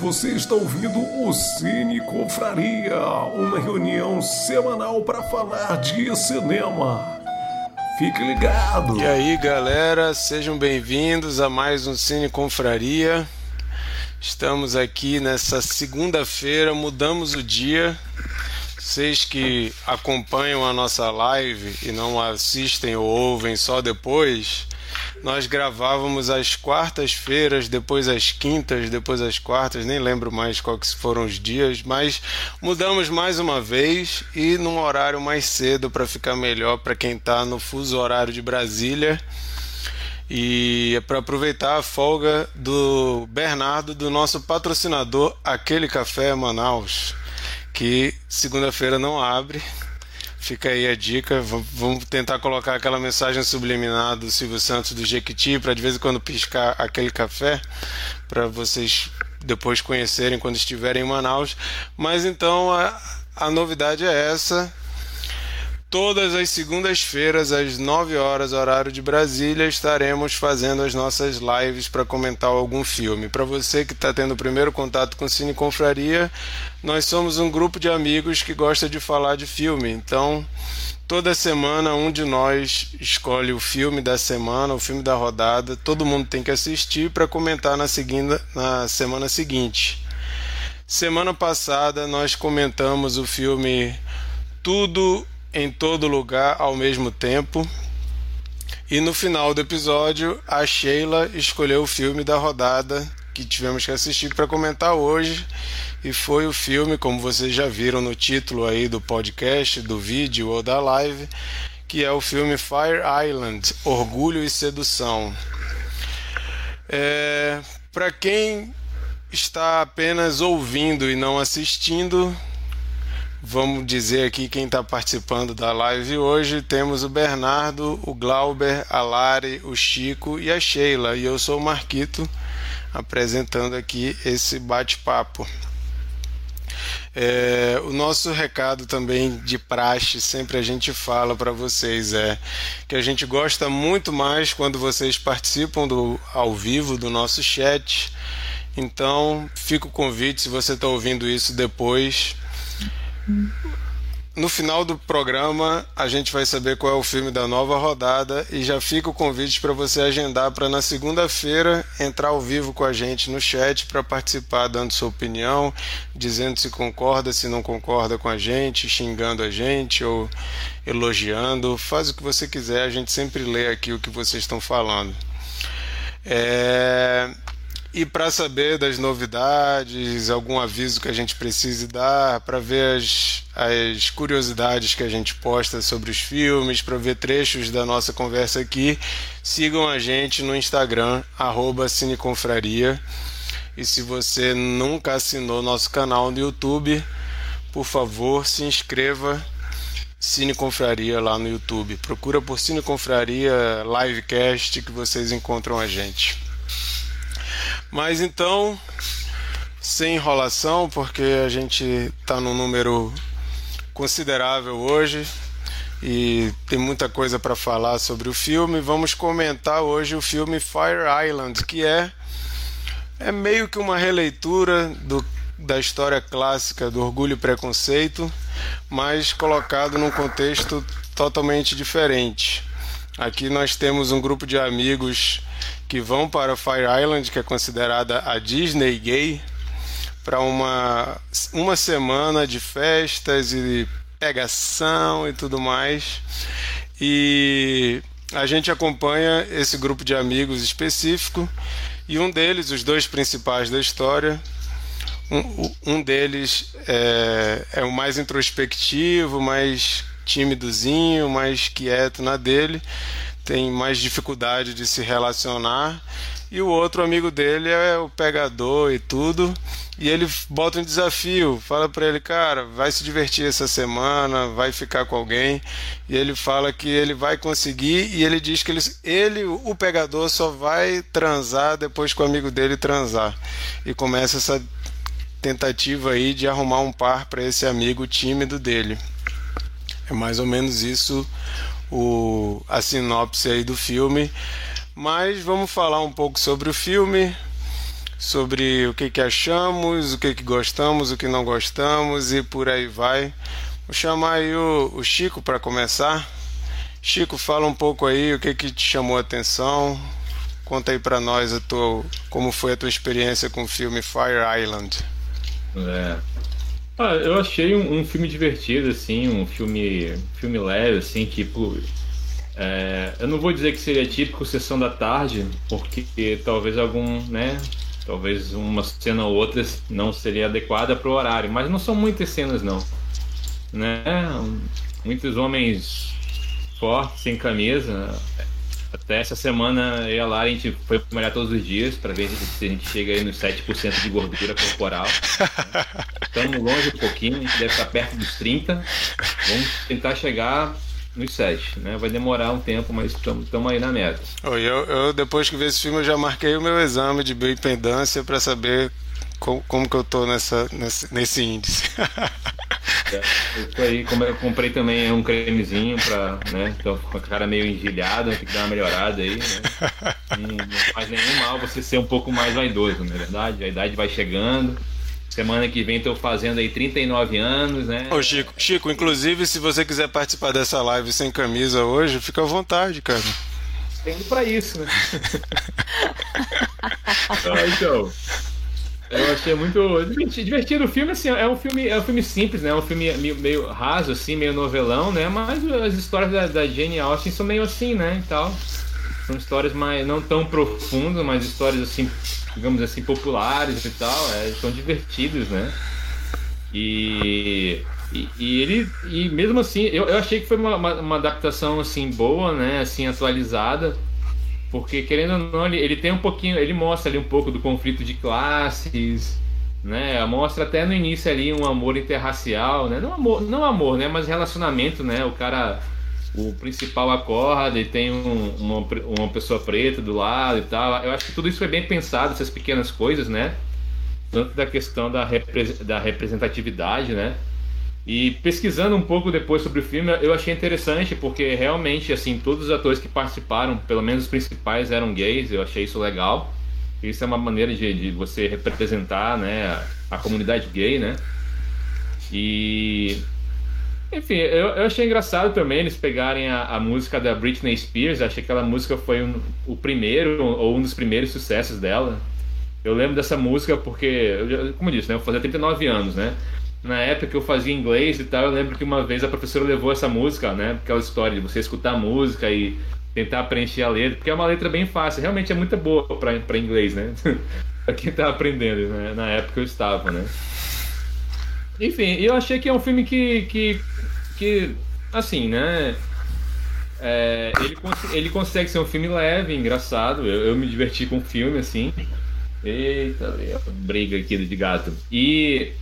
Você está ouvindo o Cine Confraria, uma reunião semanal para falar de cinema. Fique ligado! E aí, galera, sejam bem-vindos a mais um Cine Confraria. Estamos aqui nessa segunda-feira, mudamos o dia. Vocês que acompanham a nossa live e não assistem ou ouvem só depois, nós gravávamos às quartas-feiras, depois às quintas, depois às quartas, nem lembro mais quais foram os dias, mas mudamos mais uma vez e num horário mais cedo para ficar melhor para quem está no fuso horário de Brasília. E é para aproveitar a folga do Bernardo, do nosso patrocinador, aquele café Manaus, que segunda-feira não abre Fica aí a dica. Vamos tentar colocar aquela mensagem subliminar do Silvio Santos do Jequiti para de vez em quando piscar aquele café para vocês depois conhecerem quando estiverem em Manaus. Mas então a, a novidade é essa. Todas as segundas-feiras, às 9 horas, horário de Brasília, estaremos fazendo as nossas lives para comentar algum filme. Para você que está tendo o primeiro contato com Cine Confraria, nós somos um grupo de amigos que gosta de falar de filme. Então, toda semana, um de nós escolhe o filme da semana, o filme da rodada. Todo mundo tem que assistir para comentar na, na semana seguinte. Semana passada, nós comentamos o filme Tudo em todo lugar ao mesmo tempo. E no final do episódio, a Sheila escolheu o filme da rodada que tivemos que assistir para comentar hoje. E foi o filme, como vocês já viram no título aí do podcast, do vídeo ou da live, que é o filme Fire Island Orgulho e Sedução. É, para quem está apenas ouvindo e não assistindo, Vamos dizer aqui quem está participando da live hoje. Temos o Bernardo, o Glauber, a Lari, o Chico e a Sheila. E eu sou o Marquito, apresentando aqui esse bate-papo. É, o nosso recado também de praxe, sempre a gente fala para vocês, é que a gente gosta muito mais quando vocês participam do, ao vivo do nosso chat. Então, fica o convite, se você está ouvindo isso depois, no final do programa, a gente vai saber qual é o filme da nova rodada e já fica o convite para você agendar para na segunda-feira entrar ao vivo com a gente no chat para participar, dando sua opinião, dizendo se concorda, se não concorda com a gente, xingando a gente ou elogiando. Faz o que você quiser, a gente sempre lê aqui o que vocês estão falando. É... E para saber das novidades, algum aviso que a gente precise dar, para ver as, as curiosidades que a gente posta sobre os filmes, para ver trechos da nossa conversa aqui, sigam a gente no Instagram, Cineconfraria. E se você nunca assinou nosso canal no YouTube, por favor, se inscreva Cine Confraria lá no YouTube. Procura por Cine Confraria Livecast que vocês encontram a gente. Mas então, sem enrolação, porque a gente está num número considerável hoje e tem muita coisa para falar sobre o filme. Vamos comentar hoje o filme Fire Island, que é é meio que uma releitura do, da história clássica do Orgulho e Preconceito, mas colocado num contexto totalmente diferente. Aqui nós temos um grupo de amigos que vão para Fire Island, que é considerada a Disney gay, para uma, uma semana de festas e pegação e tudo mais. E a gente acompanha esse grupo de amigos específico e um deles, os dois principais da história, um, um deles é, é o mais introspectivo, mais timidozinho, mais quieto na dele, tem mais dificuldade de se relacionar. E o outro amigo dele é o pegador e tudo. E ele bota um desafio, fala para ele, cara, vai se divertir essa semana, vai ficar com alguém. E ele fala que ele vai conseguir e ele diz que ele, ele o pegador, só vai transar depois que o amigo dele transar. E começa essa tentativa aí de arrumar um par para esse amigo tímido dele. É mais ou menos isso o, a sinopse aí do filme. Mas vamos falar um pouco sobre o filme. sobre o que, que achamos, o que, que gostamos, o que não gostamos e por aí vai. Vou chamar aí o, o Chico para começar. Chico, fala um pouco aí o que, que te chamou a atenção. Conta aí para nós a tua, como foi a tua experiência com o filme Fire Island. É. Ah, eu achei um, um, filme divertido, assim, um filme, filme leve, assim, tipo. É, eu não vou dizer que seria típico sessão da tarde, porque talvez algum, né? Talvez uma cena ou outra não seria adequada para o horário, mas não são muitas cenas não, né? Muitos homens fortes sem camisa, até essa semana eu e a Lara a gente foi malhar todos os dias para ver se a gente chega aí nos 7% de gordura corporal. Estamos longe um pouquinho, a gente deve estar perto dos 30. Vamos tentar chegar nos 7, né? Vai demorar um tempo, mas estamos aí na meta. Eu, eu, depois que vi esse filme, eu já marquei o meu exame de bioimpedância para saber como, como que eu tô nessa, nesse, nesse índice. É, aí, eu comprei também um cremezinho pra, né? Tô com a cara meio engelhada, tem que dar uma melhorada aí, né? Não, não faz nenhum mal você ser um pouco mais vaidoso, não é verdade? A idade vai chegando. Semana que vem tô fazendo aí 39 anos, né? Ô Chico, Chico, inclusive se você quiser participar dessa live sem camisa hoje, fica à vontade, cara. Tendo pra isso, né? ah, então. Eu achei muito divertido. O filme, assim, é um filme, é um filme simples, né? É um filme meio, meio, raso, assim, meio novelão, né? Mas as histórias da, da Jane Austen são meio assim, né? E tal. São histórias mais não tão profundas, mas histórias assim, digamos assim, populares e tal. É, são divertidos, né? E, e, e, ele e mesmo assim, eu, eu achei que foi uma, uma, uma adaptação assim boa, né? Assim atualizada porque, querendo ou não, ele, ele tem um pouquinho. Ele mostra ali um pouco do conflito de classes, né? Mostra até no início ali um amor interracial, né? Não amor, não amor, né? Mas relacionamento, né? O cara. O principal acorda e tem um, uma, uma pessoa preta do lado e tal. Eu acho que tudo isso foi bem pensado, essas pequenas coisas, né? Tanto da questão da, repre, da representatividade, né? E pesquisando um pouco depois sobre o filme, eu achei interessante porque realmente assim todos os atores que participaram, pelo menos os principais, eram gays. Eu achei isso legal. Isso é uma maneira de, de você representar, né, a, a, comunidade gay, né? E enfim, eu, eu achei engraçado também eles pegarem a, a música da Britney Spears. Achei que aquela música foi um, o primeiro ou um dos primeiros sucessos dela. Eu lembro dessa música porque, como eu disse, né, eu fazia 39 anos, né? Na época que eu fazia inglês e tal, eu lembro que uma vez a professora levou essa música, né? Aquela história de você escutar a música e tentar preencher a letra, porque é uma letra bem fácil, realmente é muito boa para inglês, né? pra quem tá aprendendo, né? Na época eu estava, né? Enfim, eu achei que é um filme que, que, que assim, né? É, ele, cons ele consegue ser um filme leve, engraçado. Eu, eu me diverti com o filme, assim. Eita, briga aqui de gato. E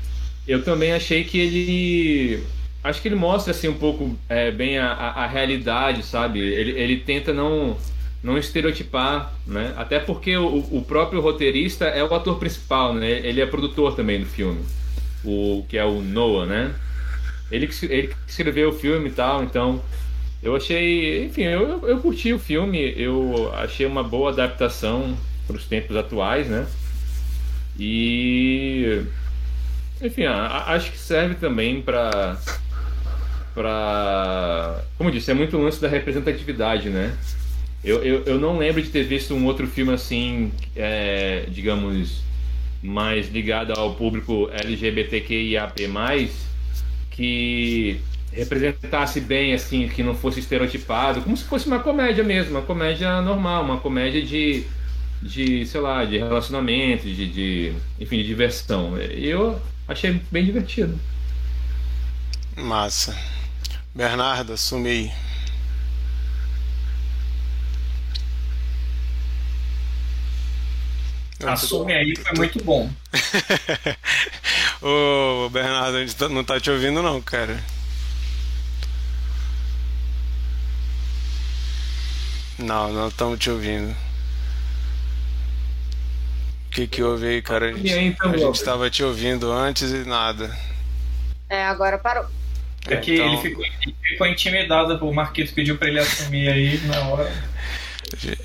eu também achei que ele. Acho que ele mostra assim um pouco é, bem a, a, realidade, sabe? Ele, ele tenta não, não estereotipar, né? Até porque o, o próprio roteirista é o ator principal, né? Ele é produtor também do filme, o que é o Noah, né? Ele que, ele escreveu o filme e tal, então eu achei, enfim, eu, eu curti o filme, eu achei uma boa adaptação para os tempos atuais, né? E enfim, acho que serve também para para como eu disse, é muito lance da representatividade, né? Eu, eu, eu não lembro de ter visto um outro filme assim, é, digamos, mais ligado ao público LGBTQIAP+, que representasse bem, assim, que não fosse estereotipado, como se fosse uma comédia mesmo, uma comédia normal, uma comédia de, de sei lá, de relacionamento, de, de enfim, de diversão. Eu achei bem divertido. Massa. Bernardo, assume aí. Assume aí, foi muito bom. Ô, Bernardo, a gente tá, não tá te ouvindo não, cara. Não, não estamos te ouvindo que que houve aí, cara? A gente, então, a gente estava te ouvindo antes e nada. É, agora parou. É que então... ele, ficou, ele ficou intimidado, o Marquito pediu para ele assumir aí na hora.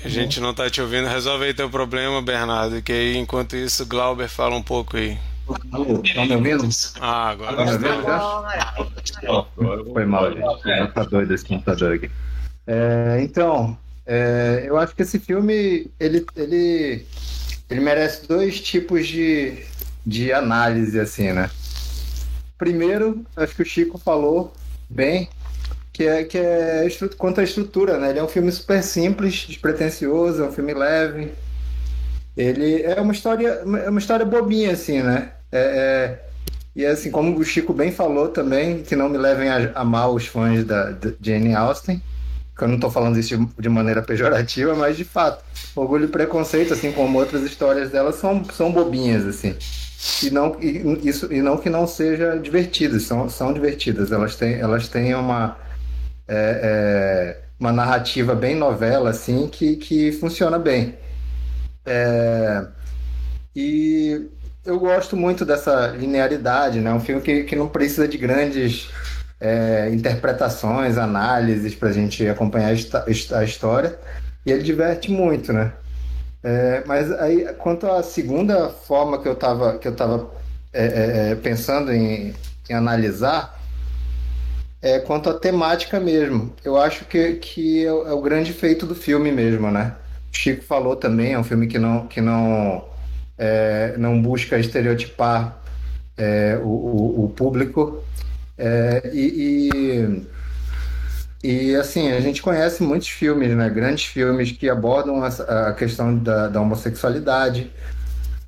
A gente não tá te ouvindo. Resolve aí teu problema, Bernardo, que aí enquanto isso Glauber fala um pouco aí. Estão me ouvindo? Ah, agora. Tá me ouvindo já? Foi mal, gente. Tá doido esse computador aqui. É, então, é, eu acho que esse filme ele, ele, ele merece dois tipos de, de análise, assim, né? Primeiro, acho que o Chico falou bem, que é, que é quanto à estrutura, né? Ele é um filme super simples, despretensioso, é um filme leve. Ele é uma história, é uma história bobinha, assim, né? É, é, e assim, como o Chico bem falou também, que não me levem a, a mal os fãs da, da Jane Austen, que eu não estou falando isso de, maneira pejorativa, mas de fato, Orgulho e Preconceito, assim como outras histórias dela, são, são bobinhas, assim. E não, e, isso, e não que não seja divertidas, são, são divertidas. Elas têm, elas têm uma, é, é, uma narrativa bem novela, assim, que, que funciona bem. É, e eu gosto muito dessa linearidade, né? Um filme que, que não precisa de grandes é, interpretações, análises para a gente acompanhar a história. E ele diverte muito, né? É, mas aí, quanto à segunda forma que eu estava que eu tava, é, é, é, pensando em, em analisar, é quanto à temática mesmo. Eu acho que, que é, o, é o grande feito do filme mesmo, né? O Chico falou também, é um filme que não, que não, não busca estereotipar o, o, o, público. É, e, e, e, assim, a gente conhece muitos filmes, né? Grandes filmes que abordam a, a questão da, da homossexualidade,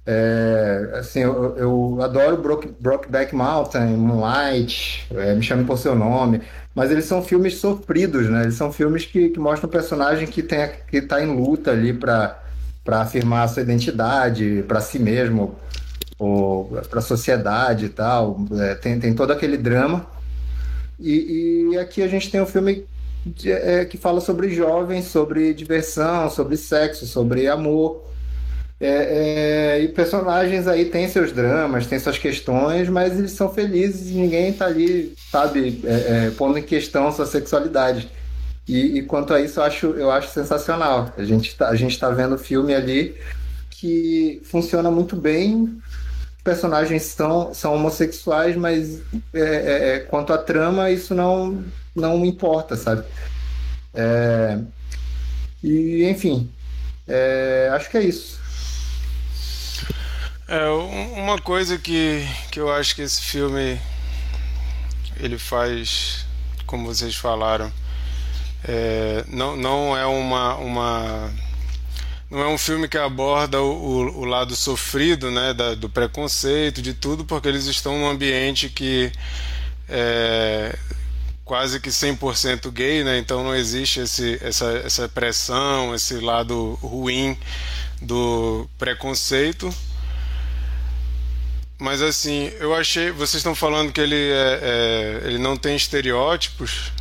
é, assim, eu, eu adoro Broke, Brokeback Mountain, Moonlight, é, Me Chame Por Seu Nome, mas eles são filmes sofridos, né? Eles são filmes que, que mostram um personagem que tem que está em luta ali para afirmar a sua identidade para si mesmo para a sociedade e tal. É, tem, tem todo aquele drama. E, e aqui a gente tem um filme de, é, que fala sobre jovens, sobre diversão, sobre sexo, sobre amor. É, é, e personagens aí têm seus dramas, têm suas questões, mas eles são felizes e ninguém tá ali, sabe, é, é, pondo em questão sua sexualidade. E, e, quanto a isso, eu acho, eu acho sensacional. A gente tá, gente tá vendo filme ali que funciona muito bem. Personagens são, são homossexuais, mas é, é, quanto à trama, isso não, não importa, sabe? e, enfim, acho que é isso. É, uma coisa que, que eu acho que esse filme ele faz, como vocês falaram, é, não, não é uma, uma não é um filme que aborda o, o lado sofrido né, da, do preconceito, de tudo, porque eles estão num ambiente que é quase que 100% gay, né, então não existe esse, essa, essa pressão, esse lado ruim do preconceito. Mas assim, eu achei. Vocês estão falando que ele, é, é, ele não tem estereótipos.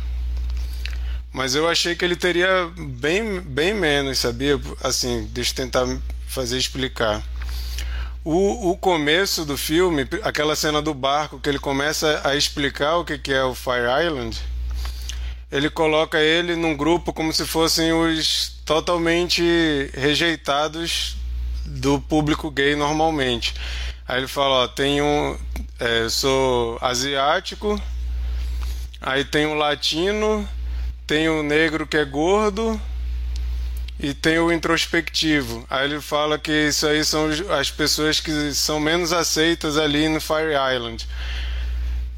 Mas eu achei que ele teria bem, bem menos, sabia? Assim, deixa eu tentar fazer explicar. O, o começo do filme, aquela cena do barco que ele começa a explicar o que, que é o Fire Island, ele coloca ele num grupo como se fossem os totalmente rejeitados do público gay normalmente. Aí ele fala, ó, tem um. É, sou asiático, aí tem um latino, tem o negro que é gordo e tem o introspectivo. Aí ele fala que isso aí são as pessoas que são menos aceitas ali no Fire Island.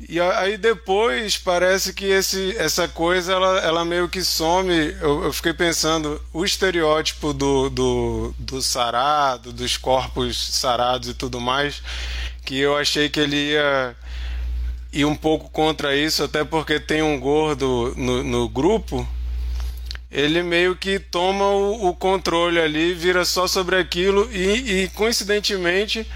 E aí depois parece que esse, essa coisa ela, ela meio que some. Eu, eu fiquei pensando, o estereótipo do, do, do sarado, dos corpos sarados e tudo mais, que eu achei que ele ia ir um pouco contra isso, até porque tem um gordo no, no grupo. Ele meio que toma o, o controle ali, vira só sobre aquilo e, e coincidentemente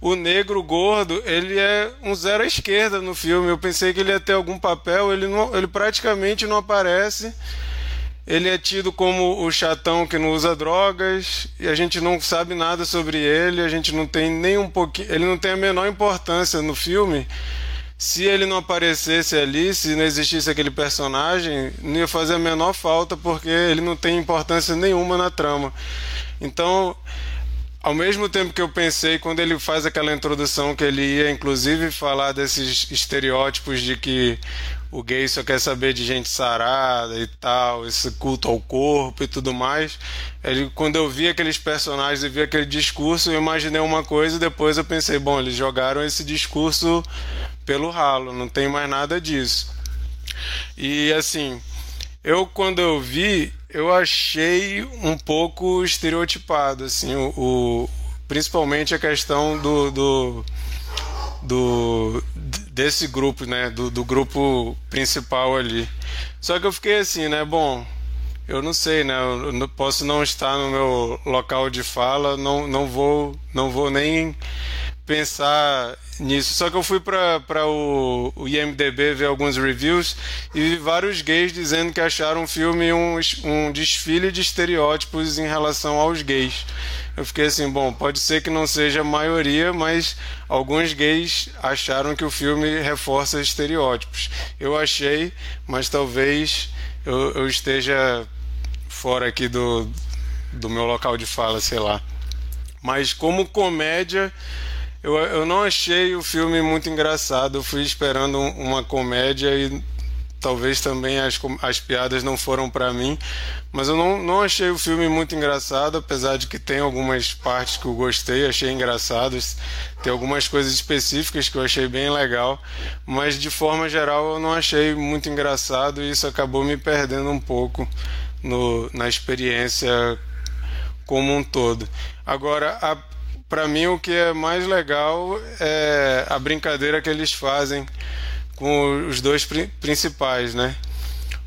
o negro gordo, ele é um zero à esquerda no filme. Eu pensei que ele ia ter algum papel, ele, não, ele praticamente não aparece. Ele é tido como o chatão que não usa drogas e a gente não sabe nada sobre ele, a gente não tem nem um pouquinho, ele não tem a menor importância no filme. Se ele não aparecesse ali, se não existisse aquele personagem, não ia fazer a menor falta porque ele não tem importância nenhuma na trama. Então, ao mesmo tempo que eu pensei, quando ele faz aquela introdução, que ele ia inclusive falar desses estereótipos de que o gay só quer saber de gente sarada e tal, esse culto ao corpo e tudo mais. Ele, quando eu vi aqueles personagens e vi aquele discurso, eu imaginei uma coisa e depois eu pensei, bom, eles jogaram esse discurso pelo ralo, não tem mais nada disso. E assim, eu quando eu vi, eu achei um pouco estereotipado, assim, o, o principalmente a questão do, do, do desse grupo, né, do, do grupo principal ali. Só que eu fiquei assim, né, bom, eu não sei, né? Eu não, posso não estar no meu local de fala, não, não vou, não vou nem pensar nisso. Só que eu fui para o, o IMDB ver alguns reviews e vários gays dizendo que acharam o filme um, um desfile de estereótipos em relação aos gays. Eu fiquei assim, bom, pode ser que não seja a maioria, mas alguns gays acharam que o filme reforça estereótipos. Eu achei, mas talvez eu, eu esteja fora aqui do, do meu local de fala, sei lá. Mas como comédia, eu, eu não achei o filme muito engraçado. Eu fui esperando uma comédia e talvez também as, as piadas não foram para mim. Mas eu não, não achei o filme muito engraçado, apesar de que tem algumas partes que eu gostei, achei engraçadas. Tem algumas coisas específicas que eu achei bem legal. Mas de forma geral eu não achei muito engraçado e isso acabou me perdendo um pouco no, na experiência como um todo. Agora, a para mim o que é mais legal é a brincadeira que eles fazem com os dois principais, né?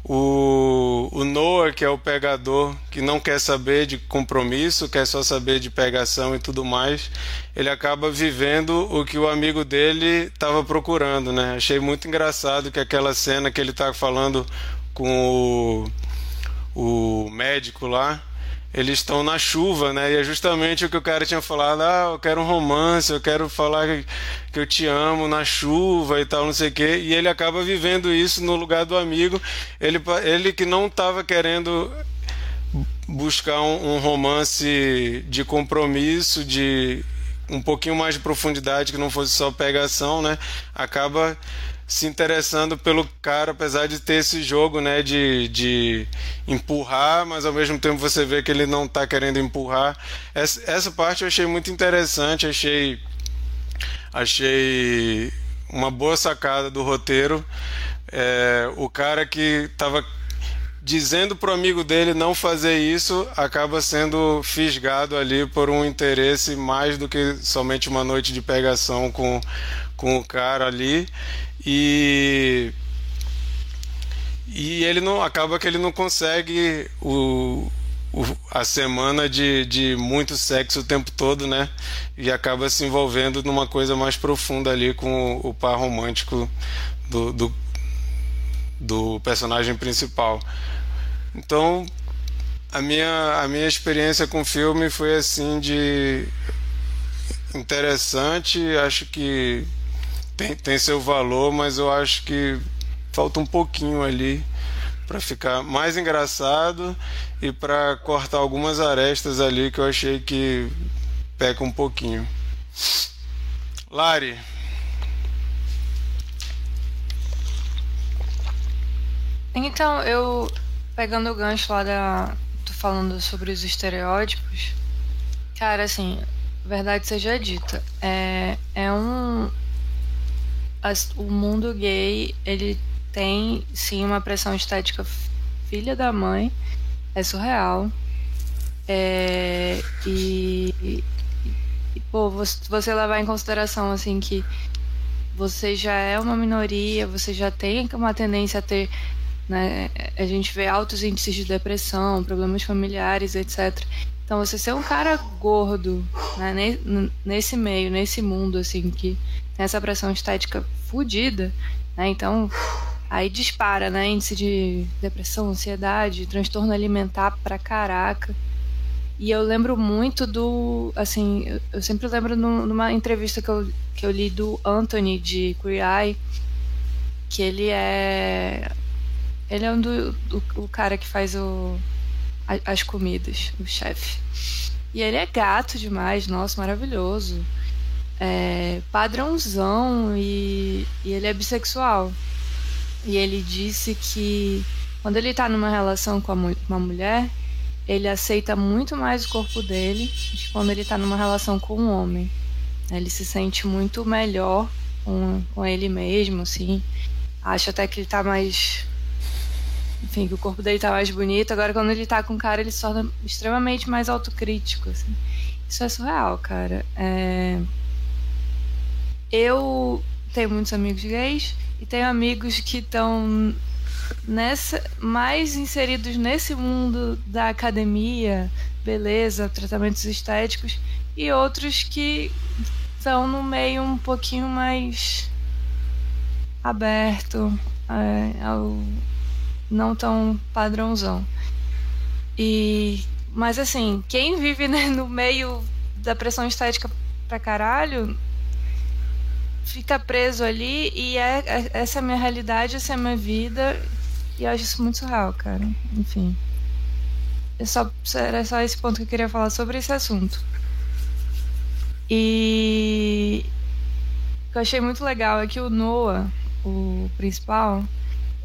O, o Noah, que é o pegador, que não quer saber de compromisso, quer só saber de pegação e tudo mais, ele acaba vivendo o que o amigo dele estava procurando, né? Achei muito engraçado que aquela cena que ele está falando com o, o médico lá, eles estão na chuva, né? E é justamente o que o cara tinha falado: ah, eu quero um romance, eu quero falar que eu te amo na chuva e tal, não sei o quê. E ele acaba vivendo isso no lugar do amigo. Ele, ele que não estava querendo buscar um, um romance de compromisso, de um pouquinho mais de profundidade, que não fosse só pegação, né? Acaba se interessando pelo cara, apesar de ter esse jogo, né, de, de empurrar, mas ao mesmo tempo você vê que ele não está querendo empurrar. Essa, essa parte eu achei muito interessante, achei achei uma boa sacada do roteiro. É, o cara que estava dizendo pro amigo dele não fazer isso acaba sendo fisgado ali por um interesse mais do que somente uma noite de pegação com, com o cara ali e e ele não acaba que ele não consegue o, o, a semana de, de muito sexo o tempo todo, né? E acaba se envolvendo numa coisa mais profunda ali com o, o par romântico do, do, do personagem principal. Então, a minha, a minha experiência com o filme foi assim de interessante, acho que tem, tem seu valor, mas eu acho que falta um pouquinho ali para ficar mais engraçado e para cortar algumas arestas ali que eu achei que peca um pouquinho. Lari. Então, eu pegando o gancho lá da. tô falando sobre os estereótipos. Cara, assim, verdade seja dita, é, é um, o mundo gay, ele tem sim uma pressão estética filha da mãe, é surreal. É, e, e, e, pô, você, você levar em consideração assim que você já é uma minoria, você já tem uma tendência a ter, né, a gente vê altos índices de depressão, problemas familiares, etc. Então você ser um cara gordo, né, nesse meio, nesse mundo assim que tem essa pressão estética fodida, né? Então, aí dispara, né? Índice de depressão, ansiedade, transtorno alimentar pra caraca. E eu lembro muito do. Assim, eu sempre lembro numa entrevista que eu, que eu li do Anthony de Queer Eye, que ele é. Ele é um do, do o cara que faz o, as comidas, o chefe. E ele é gato demais, nossa, maravilhoso. É, padrãozão e, e ele é bissexual. E ele disse que quando ele tá numa relação com a mu- uma mulher, ele aceita muito mais o corpo dele que quando ele tá numa relação com um homem. Ele se sente muito melhor com, com ele mesmo, assim. Acho até que ele tá mais. Enfim, que o corpo dele tá mais bonito. Agora, quando ele tá com cara, ele se torna extremamente mais autocrítico, assim. Isso é surreal, cara. É... Eu tenho muitos amigos gays e tenho amigos que estão nessa mais inseridos nesse mundo da academia, beleza, tratamentos estéticos e outros que estão no meio um pouquinho mais aberto é, ao não tão padrãozão. E mas assim, quem vive né, no meio da pressão estética pra caralho fica preso ali e é, é- essa é a minha realidade, essa é a minha vida e eu acho isso muito surreal, cara. Enfim. É só, era só esse ponto que eu queria falar sobre esse assunto. E o que eu achei muito legal é que o Noah, o principal,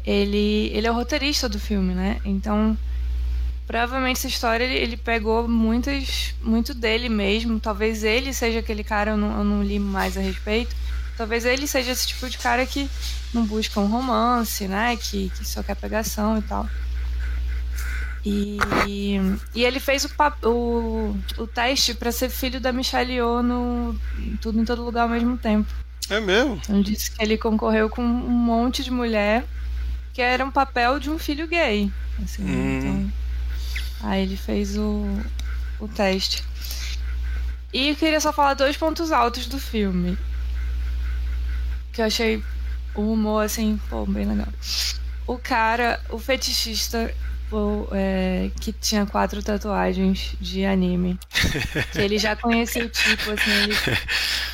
ele, ele é o roteirista do filme, né? Então, provavelmente essa história ele, ele pegou muitas, muito dele mesmo. Talvez ele seja aquele cara, eu não, eu não li mais a respeito. Talvez ele seja esse tipo de cara que não busca um romance, né? Que, que só quer pegação e tal. E, e ele fez o, o, o teste pra ser filho da Michelle Yeoh no Tudo em Todo Lugar ao mesmo tempo. É mesmo? Então disse que ele concorreu com um monte de mulher que era um papel de um filho gay. assim, Hum. então, aí ele fez o, o teste. E eu queria só falar dois pontos altos do filme. Que eu achei o humor, assim, pô, bem legal. O cara, o fetichista, o, é, que tinha quatro tatuagens de anime. que ele já conhecia o tipo, assim, ele.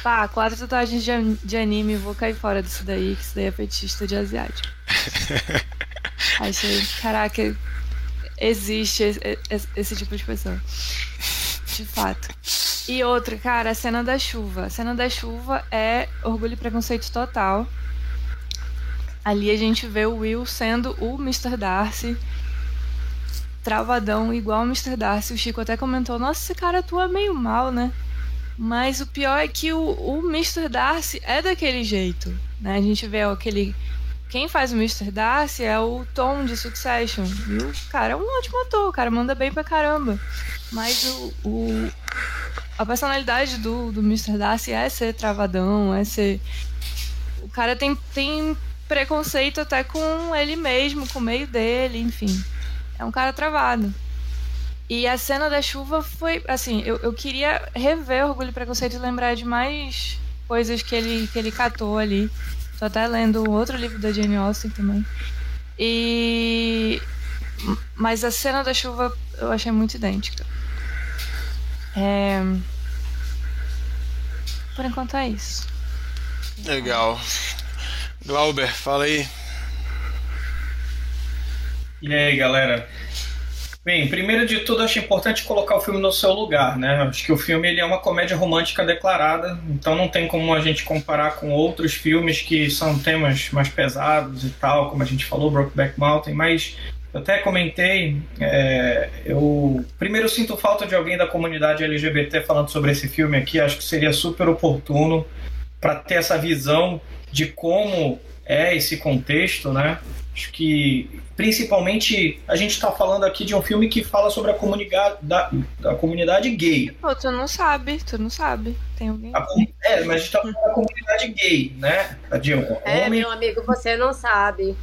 Pá, quatro tatuagens de, de anime, vou cair fora disso daí, que isso daí é fetichista de asiático. Achei, caraca, existe esse, esse- esse tipo de pessoa. De fato. E outro, cara, a cena da chuva. A cena da chuva é orgulho e preconceito total. Ali a gente vê o Will sendo o Mr. Darcy. Travadão, igual o Mr. Darcy. O Chico até comentou: Nossa, esse cara atua meio mal, né? Mas o pior é que o, o Mr. Darcy é daquele jeito. Né? A gente vê aquele. Quem faz o Mr. Darcy é o Tom de Succession. E o cara é um ótimo ator, o cara manda bem pra caramba. Mas o, o- a personalidade do, do Mr. Darcy é ser travadão, é ser. O cara tem, tem preconceito até com ele mesmo, com o meio dele, enfim. É um cara travado. E a cena da chuva foi. Assim, eu, eu queria rever Orgulho e Preconceito e lembrar de mais coisas que ele, que ele catou ali. Tô até lendo outro livro da Jane Austen também. E. Mas a cena da chuva eu achei muito idêntica. É... Por enquanto é isso. Legal. Glauber, fala aí. E aí, galera? Bem, primeiro de tudo, acho importante colocar o filme no seu lugar, né? Acho que o filme ele é uma comédia romântica declarada, então não tem como a gente comparar com outros filmes que são temas mais pesados e tal, como a gente falou, Brokeback Mountain, mas eu até comentei, é, eu primeiro sinto falta de alguém da comunidade LGBT falando sobre esse filme aqui, acho que seria super oportuno para ter essa visão de como é esse contexto, né? Acho que principalmente a gente está falando aqui de um filme que fala sobre a comunidade da, da comunidade gay. Pô, tu não sabe, tu não sabe. Tem alguém. A é, mas a gente está falando da comunidade gay, né? De É, homens, meu amigo, você não sabe.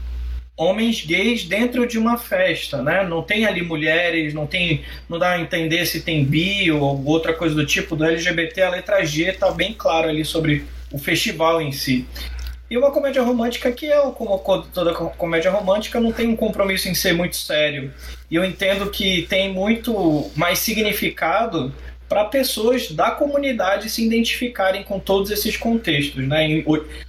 homens gays dentro de uma festa, né? Não tem ali mulheres, não tem, não dá a entender se tem bi ou outra coisa do tipo do LGBT. A letra G tá bem claro ali sobre o festival em si. E uma comédia romântica que é, como toda co- comédia romântica, não tem um compromisso em ser muito sério. E eu entendo que tem muito mais significado para pessoas da comunidade se identificarem com todos esses contextos, né?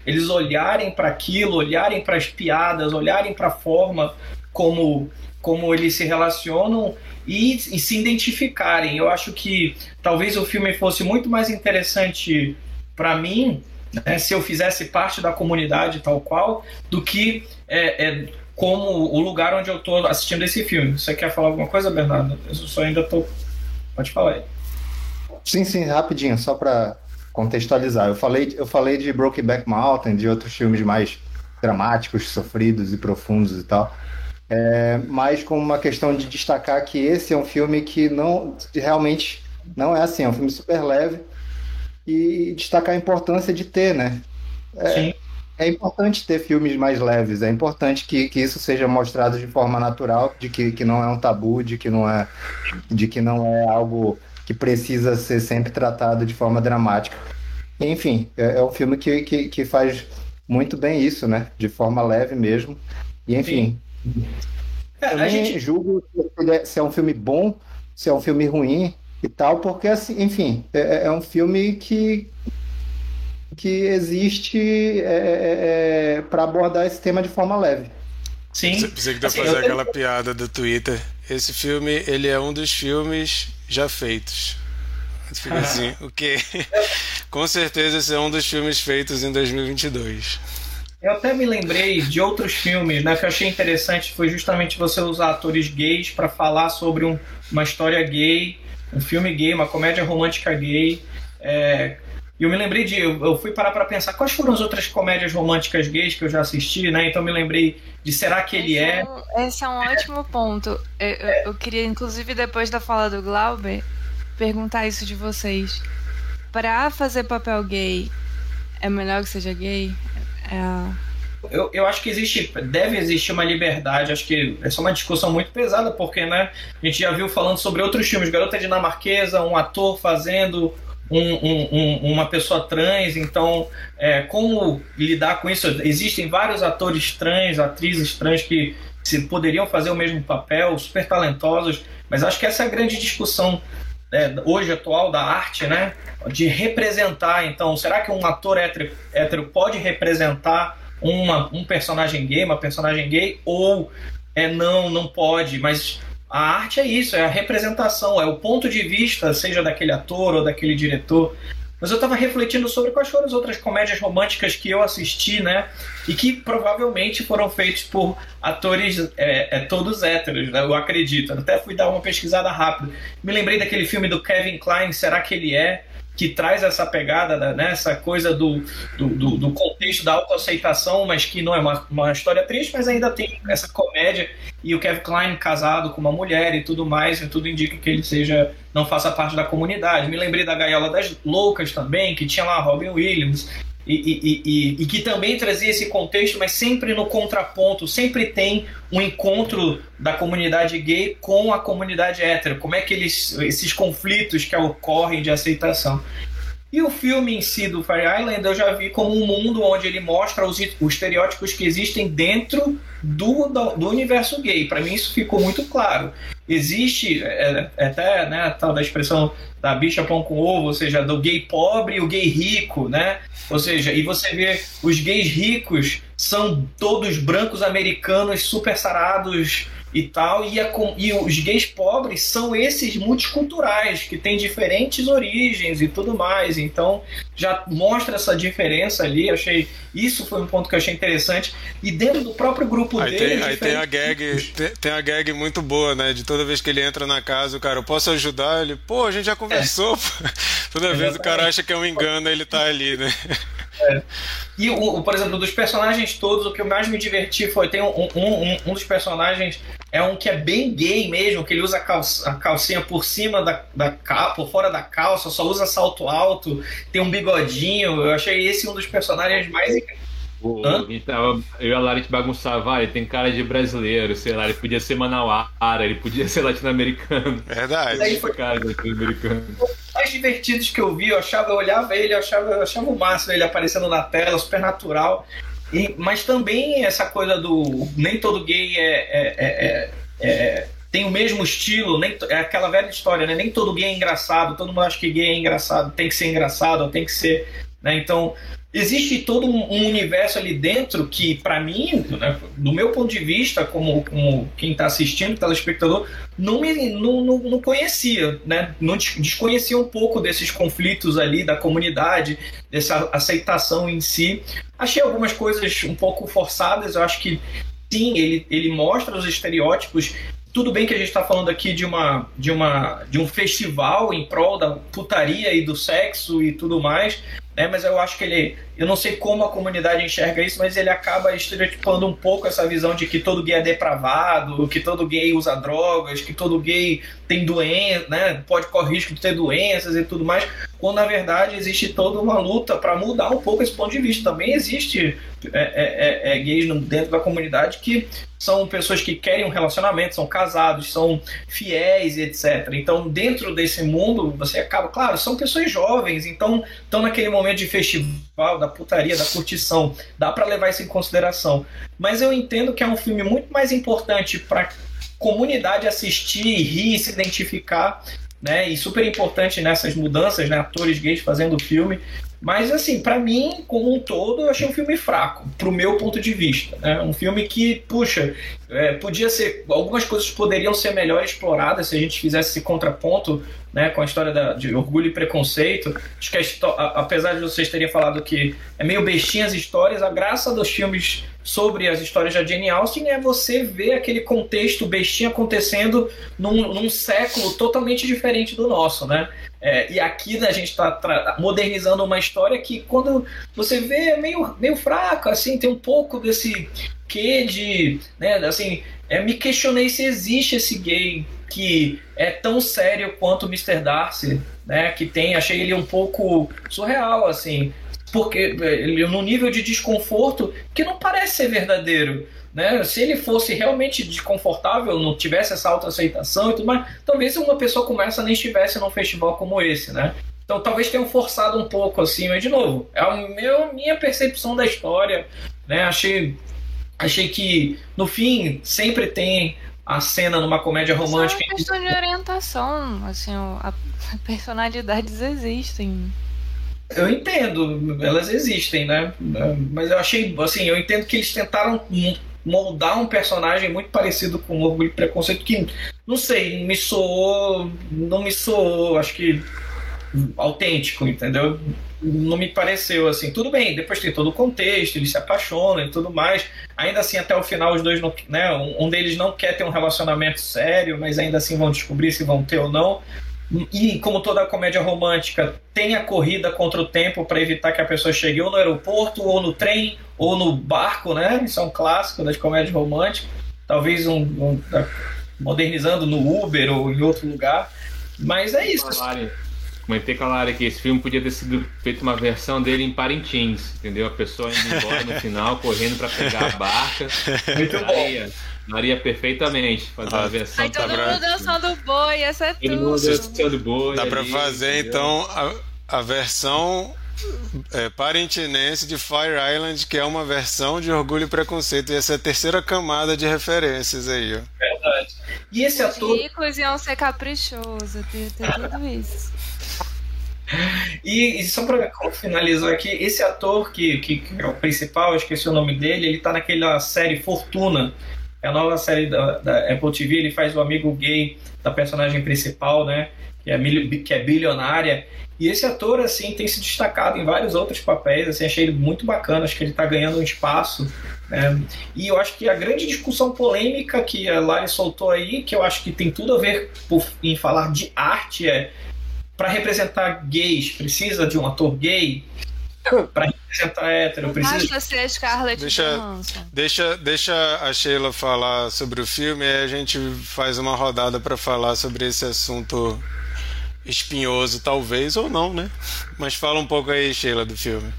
Eles olharem para aquilo, olharem para as piadas, olharem para a forma como como eles se relacionam e, e, se identificarem. Eu acho que talvez o filme fosse muito mais interessante para mim né, se eu fizesse parte da comunidade tal qual do que é, é, como o lugar onde eu estou assistindo esse filme. Você quer falar alguma coisa, Bernardo? Eu só ainda estou. Pode falar aí. Sim, sim, rapidinho, só para contextualizar. Eu falei, eu falei de Brokeback Mountain, de outros filmes mais dramáticos, sofridos e profundos e tal. É, mas com uma questão de destacar que esse é um filme que não realmente não é assim, é um filme super leve e destacar a importância de ter, né? É, Sim. é importante ter filmes mais leves, é importante que, que isso seja mostrado de forma natural, de que, que não é um tabu, de que não é, de que não é algo que precisa ser sempre tratado de forma dramática. Enfim, é, é um filme que, que, que faz muito bem isso, né? De forma leve mesmo. E enfim, é, eu nem gente... julgo é, se é um filme bom, se é um filme ruim e tal, porque, assim, enfim, é, é um filme que, que existe é, é, é para abordar esse tema de forma leve. Sim. Você precisa que assim, fazer aquela piada do Twitter. Esse filme, ele é um dos filmes já feitos. Fica assim, o quê? Com certeza esse é um dos filmes feitos em 2022. Eu até me lembrei de outros filmes, né? Que eu achei interessante foi justamente você usar atores gays para falar sobre um, uma história gay, um filme gay, uma comédia romântica gay. É, e eu me lembrei de. Eu fui parar para pensar quais foram as outras comédias românticas gays que eu já assisti, né? Então me lembrei de Será que ele é? esse é? Um, esse é um ótimo ponto. Eu, eu, eu, queria, inclusive, depois da fala do Glauber, perguntar isso de vocês. Para fazer papel gay, é melhor que seja gay? É... Eu, eu acho que existe, deve existir uma liberdade, acho que essa é uma discussão muito pesada, porque né, a gente já viu falando sobre outros filmes, Garota Dinamarquesa, um ator fazendo um, um, um, uma pessoa trans, então é, como lidar com isso? Existem vários atores trans, atrizes trans que se poderiam fazer o mesmo papel, super talentosos, mas acho que essa é a grande discussão é, hoje atual da arte, né? De representar. Então, será que um ator hétero, hétero pode representar uma, um personagem gay, uma personagem gay, ou é não, não pode, mas a arte é isso, é a representação, é o ponto de vista, seja daquele ator ou daquele diretor. Mas eu estava refletindo sobre quais foram as outras comédias românticas que eu assisti, né? E que provavelmente foram feitas por atores é, é, todos héteros, né? eu acredito. Até fui dar uma pesquisada rápida. Me lembrei daquele filme do Kevin Klein, Será que ele é? Que traz essa pegada, né, essa coisa do, do, do, do contexto da autoaceitação, mas que não é uma, uma história triste, mas ainda tem essa comédia. E o Kevin Klein casado com uma mulher e tudo mais, e tudo indica que ele seja não faça parte da comunidade. Me lembrei da Gaiola das Loucas também, que tinha lá Robin Williams. E, e, e, e, que também trazia esse contexto, mas sempre no contraponto, sempre tem um encontro da comunidade gay com a comunidade hétero, como é que eles, esses conflitos que ocorrem de aceitação. E o filme em si do Fire Island eu já vi como um mundo onde ele mostra os, os estereótipos que existem dentro do, do, do universo gay. Para mim isso ficou muito claro. Existe é, é, até né, a tal da expressão da bicha pão com ovo, ou seja, do gay pobre e o gay rico, né? Ou seja, e você vê os gays ricos são todos brancos americanos super sarados e tal, e, a, e, os gays pobres são esses multiculturais que têm diferentes origens e tudo mais. Então já mostra essa diferença ali. Achei isso foi um ponto que eu achei interessante. E dentro do próprio grupo aí dele. Tem, aí tem a gag, tem, tem, a gag muito boa, né? De toda vez que ele entra na casa, o cara, eu posso ajudar? Ele, pô, a gente já conversou. É. toda vez o cara acha que é um engano, ele tá ali, né? É. E, o, por exemplo, dos personagens todos, o que eu mais me diverti foi: tem um, um, um, um dos personagens é um que é bem gay mesmo, que ele usa a, calça, a calcinha por cima da, da capa, por fora da calça, só usa salto alto, tem um bigodinho. Eu achei esse um dos personagens mais o, tava, eu e a Lara te bagunçava, ah, ele tem cara de brasileiro, sei lá, ele podia ser manauara, ele podia ser latino-americano. Verdade. Aí foi cara de latino-americano. mais divertidos que eu vi, eu achava, eu olhava ele, eu achava, eu achava o máximo ele aparecendo na tela, super natural. E, mas também essa coisa do nem todo gay é, é, é, é tem o mesmo estilo, nem, é aquela velha história, né? Nem todo gay é engraçado, todo mundo acha que gay é engraçado, tem que ser engraçado, tem que ser. Né? Então, existe todo um, um universo ali dentro que, para mim, né, do meu ponto de vista, como, como quem está assistindo, telespectador, não, me, não, não, não conhecia, né? Não desconhecia um pouco desses conflitos ali da comunidade, dessa aceitação em si. Achei algumas coisas um pouco forçadas, eu acho que sim, ele, ele mostra os estereótipos tudo bem que a gente está falando aqui de uma, de uma de um festival em prol da putaria e do sexo e tudo mais, né? Mas eu acho que ele, eu não sei como a comunidade enxerga isso, mas ele acaba estereotipando um pouco essa visão de que todo gay é depravado, que todo gay usa drogas, que todo gay tem doença, né? Pode correr risco de ter doenças e tudo mais, quando na verdade existe toda uma luta para mudar um pouco esse ponto de vista. Também existe é, é, é, é gays dentro da comunidade que são pessoas que querem um relacionamento, são casados, são fiéis, etc. Então, dentro desse mundo, você acaba, claro, são pessoas jovens, então estão naquele momento de festival, da putaria, da curtição, dá para levar isso em consideração. Mas eu entendo que é um filme muito mais importante para comunidade assistir, rir, se identificar, né? E super importante nessas mudanças, né? Atores gays fazendo filme. Mas, assim, para mim, como um todo, eu achei um filme fraco, pro meu ponto de vista. Né? Um filme que, puxa, é, podia ser. Algumas coisas poderiam ser melhor exploradas se a gente fizesse esse contraponto né, com a história da, de orgulho e preconceito. Acho que, a, apesar de vocês terem falado que é meio bestinha as histórias, a graça dos filmes sobre as histórias da Jane Austen é você ver aquele contexto bestinha acontecendo num, num século totalmente diferente do nosso, né? É, e aqui né, a gente está modernizando uma história que quando você vê é meio, meio fraca, assim, tem um pouco desse que de, né, assim, é, me questionei se existe esse gay que é tão sério quanto o Mr. Darcy, né, que tem, achei ele um pouco surreal, assim, porque ele no nível de desconforto que não parece ser verdadeiro. Né? Se ele fosse realmente desconfortável, não tivesse essa autoaceitação e tudo mais, talvez uma pessoa como essa nem estivesse num festival como esse, né? Então talvez tenham forçado um pouco assim, mas de novo, é a meu, minha percepção da história, né? Achei, achei que no fim sempre tem a cena numa comédia romântica. É uma questão de orientação, assim, a, personalidades existem. Eu entendo, elas existem, né? Mas eu achei, assim, eu entendo que eles tentaram moldar um personagem muito parecido com o Orgulho e Preconceito, que, não sei, me soou, não me soou, acho que autêntico, entendeu? Não me pareceu assim. Tudo bem, depois tem todo o contexto, eles se apaixonam e tudo mais. Ainda assim, até o final, os dois, não, né? Um deles não quer ter um relacionamento sério, mas ainda assim vão descobrir se vão ter ou não. E como toda comédia romântica, tem a corrida contra o tempo para evitar que a pessoa chegue ou no aeroporto, ou no trem, ou no barco, né? Isso é um clássico das comédias românticas. Talvez um, um modernizando no Uber ou em outro lugar. Mas é isso. Lari, comentei com a Lara que esse filme podia ter sido feito uma versão dele em Parintins, entendeu? A pessoa indo embora no final, correndo para pegar a barca. Muito bom. Maria perfeitamente fazer ah, a versão Aí todo mundo dançando boi, essa é tudo. Todo mundo dançando boi. Dá para fazer entendeu? então a, a versão é, parentinense de Fire Island, que é uma versão de Orgulho e Preconceito. E essa é a terceira camada de referências aí, ó. Verdade. E esse ator. Ricos iam ser caprichosos, tem, tem tudo isso. E, e, só para finalizar aqui, esse ator que, que, que, é o principal, eu esqueci o nome dele, ele tá naquela série Fortuna, a nova série da, da, Apple TV, ele faz o amigo gay da personagem principal, né? Que é, que é bilionária. E esse ator, assim, tem se destacado em vários outros papéis, assim, achei ele muito bacana, acho que ele está ganhando um espaço. Né? E eu acho que a grande discussão polêmica que a Lari soltou aí, que eu acho que tem tudo a ver por, em falar de arte, é para representar gays, precisa de um ator gay? para representar hétero. Precisa... Basta ser a Scarlett deixa, deixa, deixa a Sheila falar sobre o filme e a gente faz uma rodada para falar sobre esse assunto espinhoso, talvez, ou não, né? Mas fala um pouco aí, Sheila, do filme.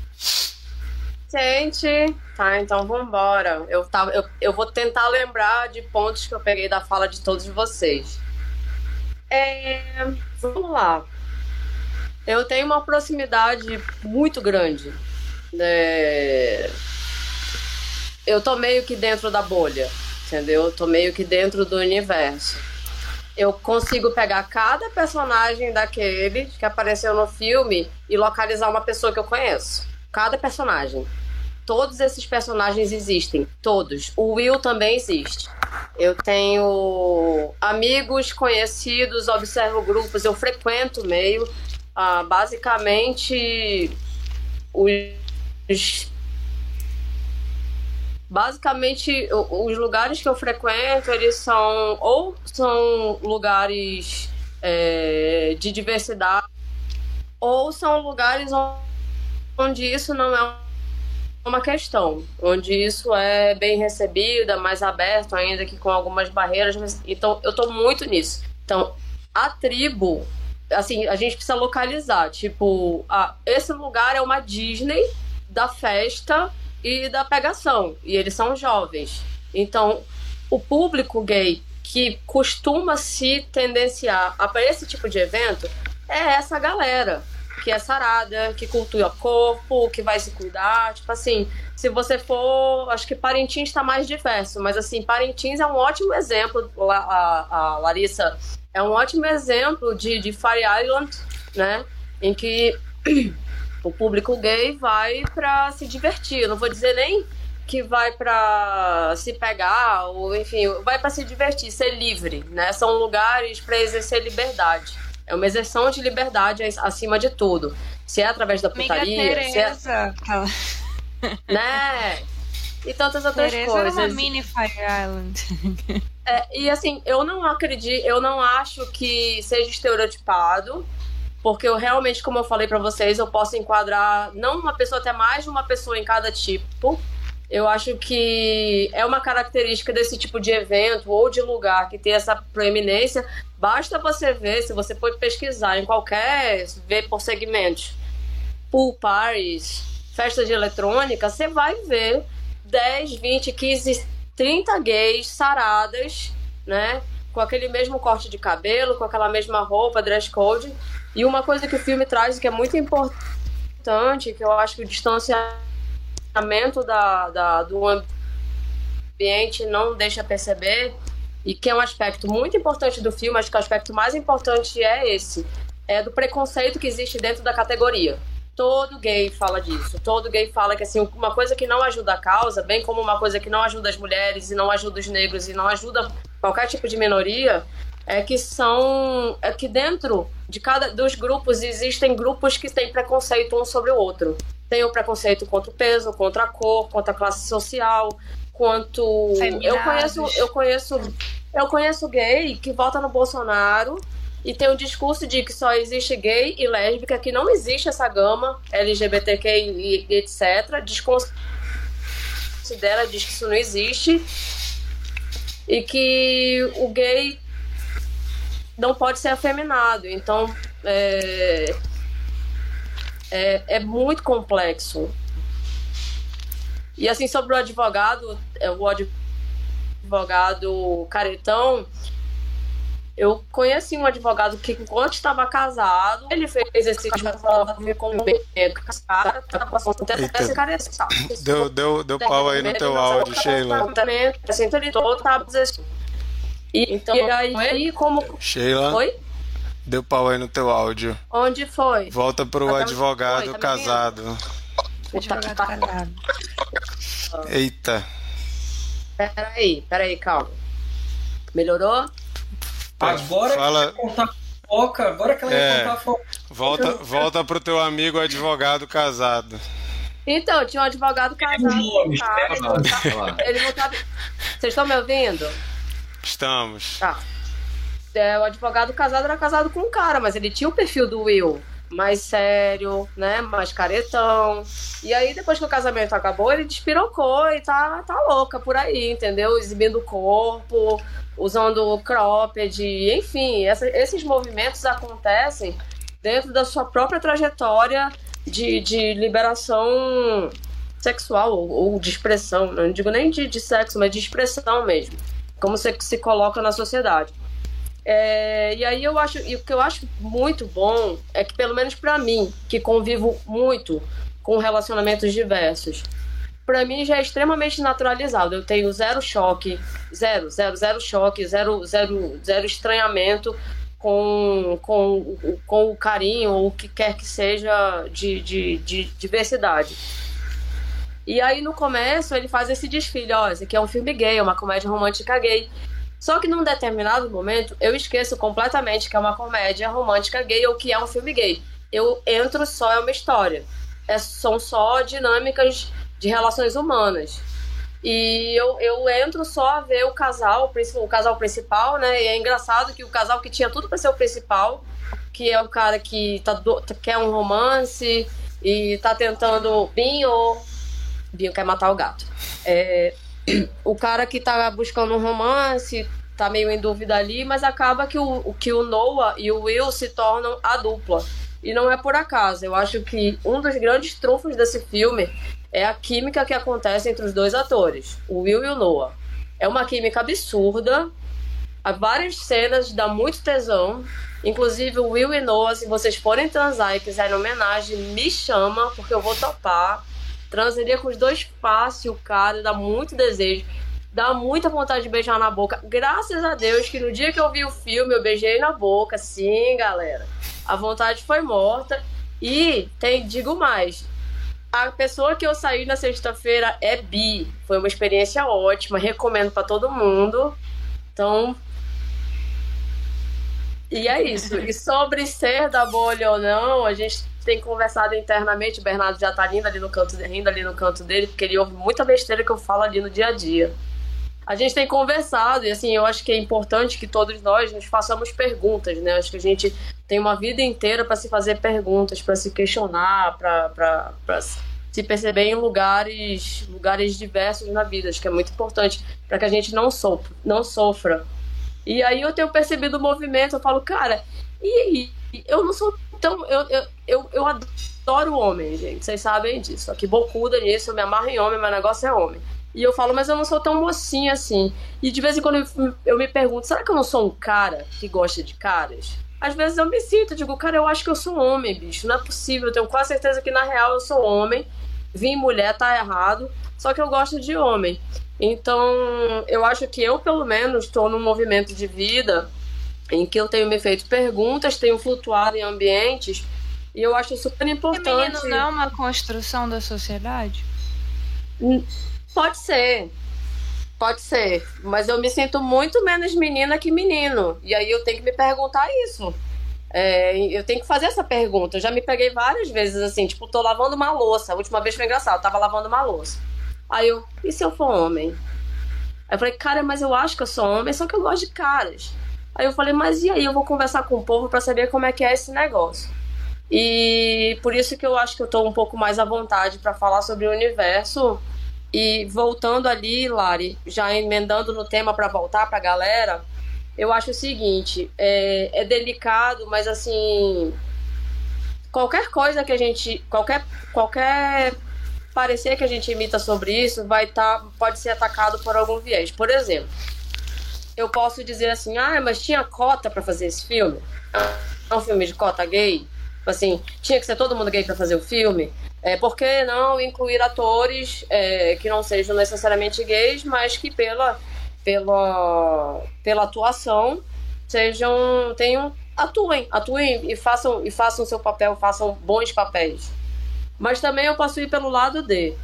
Gente, tá, então vambora. Eu, tava, eu, eu vou tentar lembrar de pontos que eu peguei da fala de todos vocês. É, vamos lá eu tenho uma proximidade muito grande. É... Eu tô meio que dentro da bolha, entendeu? Eu tô meio que dentro do universo. Eu consigo pegar cada personagem daquele que apareceu no filme e localizar uma pessoa que eu conheço. Cada personagem. Todos esses personagens existem. Todos. O Will também existe. Eu tenho amigos, conhecidos, observo grupos, eu frequento o meio. Ah, basicamente, os basicamente os lugares que eu frequento eles são ou são lugares é, de diversidade ou são lugares onde isso não é uma questão, onde isso é bem recebido, mais aberto ainda que com algumas barreiras, então eu tô muito nisso. Então, a tribo, assim, a gente precisa localizar, tipo, ah, esse lugar é uma Disney da festa e da pegação, e eles são jovens. Então, o público gay que costuma se tendenciar a esse tipo de evento é essa galera que é sarada, que cultua corpo, que vai se cuidar. Tipo assim, se você for. Acho que Parintins está mais diverso, mas assim, Parintins é um ótimo exemplo. A, a Larissa é um ótimo exemplo de, de Fire Island, né? Em que o público gay vai para se divertir. Eu não vou dizer nem que vai para se pegar ou enfim, vai para se divertir, ser livre, né? São lugares para exercer liberdade. É uma exerção de liberdade acima de tudo. Se é através da putaria, Tereza, se é... né? E tantas outras Tereza coisas. É uma mini Fire Island. É, e assim, eu não acredito, eu não acho que seja estereotipado, porque eu realmente, como eu falei para vocês, eu posso enquadrar não uma pessoa, até mais de uma pessoa em cada tipo. Eu acho que é uma característica desse tipo de evento ou de lugar que tem essa proeminência. Basta você ver, se você for pesquisar em qualquer, ver por segmentos, pool parties, festas de eletrônica, você vai ver 10, 20, 15, 30 gays saradas, né? Com aquele mesmo corte de cabelo, com aquela mesma roupa, dress code. E uma coisa que o filme traz que é muito importante, que eu acho que o distanciamento da, da, do ambiente não deixa perceber, e que é um aspecto muito importante do filme, acho que o aspecto mais importante é esse, é do preconceito que existe dentro da categoria. Todo gay fala disso. Todo gay fala que assim, uma coisa que não ajuda a causa, bem como uma coisa que não ajuda as mulheres e não ajuda os negros e não ajuda qualquer tipo de minoria, é que são é que dentro de cada dos grupos existem grupos que têm preconceito um sobre o outro tem o preconceito contra o peso, contra a cor, contra a classe social, quanto eu conheço, eu conheço, eu conheço gay que vota no Bolsonaro e tem um discurso de que só existe gay e lésbica, que não existe essa gama LGBTQ e etc. Desconsidera, diz que isso não existe e que o gay não pode ser afeminado. Então, é, é, é muito complexo. E assim, sobre o advogado, é, o advogado caretão, eu conheci um advogado que, enquanto estava casado, ele fez esse tipo de convênio casado, tá passando até esse cara Deu, deu, deu pau aí no teu áudio, Sheila. Assim, ele todo tá e, então, e aí, como. Sheila? Oi? Deu pau aí no teu áudio. Onde foi? Volta pro Até advogado foi, tá casado. Advogado casado. Eita. Peraí, peraí, calma. Melhorou? Agora Fala- que ela contar fofoca, agora que ela É. vai contar fofoca. Volta, volta pro teu amigo advogado casado. Então, tinha um advogado casado nomes, cara. Ele né, não, tá, ele não tá- Vocês estão me ouvindo? Estamos. Tá. É, o advogado casado era casado com um cara, mas ele tinha o perfil do Will. Mais sério, né? Mais caretão. E aí, depois que o casamento acabou, ele despirocou e tá, tá louca por aí, entendeu? Exibindo o corpo, usando cropped, enfim. essa- esses movimentos acontecem dentro da sua própria trajetória de, de liberação sexual ou, ou de expressão. Não digo nem de, de sexo, mas de expressão mesmo. Como você se coloca na sociedade. É, e aí eu acho, e o que eu acho muito bom é que, pelo menos pra mim, que convivo muito com relacionamentos diversos, para mim já é extremamente naturalizado. Eu tenho zero choque, zero, zero, zero choque, zero, zero, zero estranhamento com, com, com o carinho ou o que quer que seja de, de, de diversidade. E aí no começo ele faz esse desfile, ó, esse aqui é um filme gay, é uma comédia romântica gay. Só que num determinado momento eu esqueço completamente que é uma comédia romântica gay ou que é um filme gay. Eu entro só é uma história. É, são só dinâmicas de relações humanas. E eu, eu entro só a ver o casal, o casal principal, né? E é engraçado que o casal que tinha tudo para ser o principal, que é o cara que tá do, quer um romance e tá tentando. Binho. Binho quer matar o gato. É, o cara que tá buscando um romance tá meio em dúvida ali, mas acaba que o, que o Noah e o Will se tornam a dupla. E não é por acaso. Eu acho que um dos grandes trunfos desse filme é a química que acontece entre os dois atores, o Will e o Noah. É uma química absurda. Há várias cenas, dá muito tesão. Inclusive, o Will e Noah, se vocês forem transar e quiserem homenagem, me chama, porque eu vou topar. Transaria com os dois fácil, cara, dá muito desejo. Dá muita vontade de beijar na boca. Graças a Deus que no dia que eu vi o filme, eu beijei na boca. Sim, galera. A vontade foi morta. E tem, digo mais, a pessoa que eu saí na sexta-feira é bi. Foi uma experiência ótima, recomendo para todo mundo. Então. E é isso. E sobre ser da bolha ou não, a gente tem conversado internamente. O Bernardo já tá rindo ali no canto, rindo ali no canto dele, porque ele ouve muita besteira que eu falo ali no dia a dia. A gente tem conversado, e assim, eu acho que é importante que todos nós nos façamos perguntas, né? Acho que a gente tem uma vida inteira para se fazer perguntas, para se questionar, para se perceber em lugares, lugares diversos na vida. Acho que é muito importante para que a gente não sofra, não sofra. E aí eu tenho percebido o movimento, eu falo, cara, e aí? Eu não sou tão. Eu, eu, eu, eu adoro homem, gente. Vocês sabem disso. Aqui bocuda nisso, eu me amarro em homem, meu negócio é homem. E eu falo, mas eu não sou tão mocinha assim. E de vez em quando eu, me pergunto, será que eu não sou um cara que gosta de caras? Às vezes eu me sinto, eu digo, cara, eu acho que eu sou homem, bicho. Não é possível. Eu tenho quase certeza que na real eu sou homem. Vim mulher, tá errado. Só que eu gosto de homem. Então, eu acho que eu, pelo menos, estou num movimento de vida em que eu tenho me feito perguntas, tenho flutuado em ambientes, e eu acho super importante. Feminino não é uma construção da sociedade? Pode ser. Pode ser. Mas eu me sinto muito menos menina que menino. E aí eu tenho que me perguntar isso. É, eu tenho que fazer essa pergunta. Eu já me peguei várias vezes assim, tipo, tô lavando uma louça. A última vez foi engraçado, eu tava lavando uma louça. Aí eu, e se eu for homem? Aí eu falei, cara, mas eu acho que eu sou homem, só que eu gosto de caras. Aí eu falei, mas e aí? Eu vou conversar com o povo para saber como é que é esse negócio. E por isso que eu acho que eu tô um pouco mais à vontade para falar sobre o universo e voltando ali, Lari, já emendando no tema para voltar para a galera, eu acho o seguinte: é, é delicado, mas assim, qualquer coisa que a gente, qualquer qualquer parecer que a gente imita sobre isso, vai tá, pode ser atacado por algum viés. Por exemplo, eu posso dizer assim: ah, mas tinha cota para fazer esse filme? É um filme de cota gay? Assim, tinha que ser todo mundo gay para fazer o filme? É, por que não incluir atores é, que não sejam necessariamente gays, mas que pela, pela, pela atuação sejam tenham atuem, atuem e façam e façam seu papel, façam bons papéis. Mas também eu posso ir pelo lado de,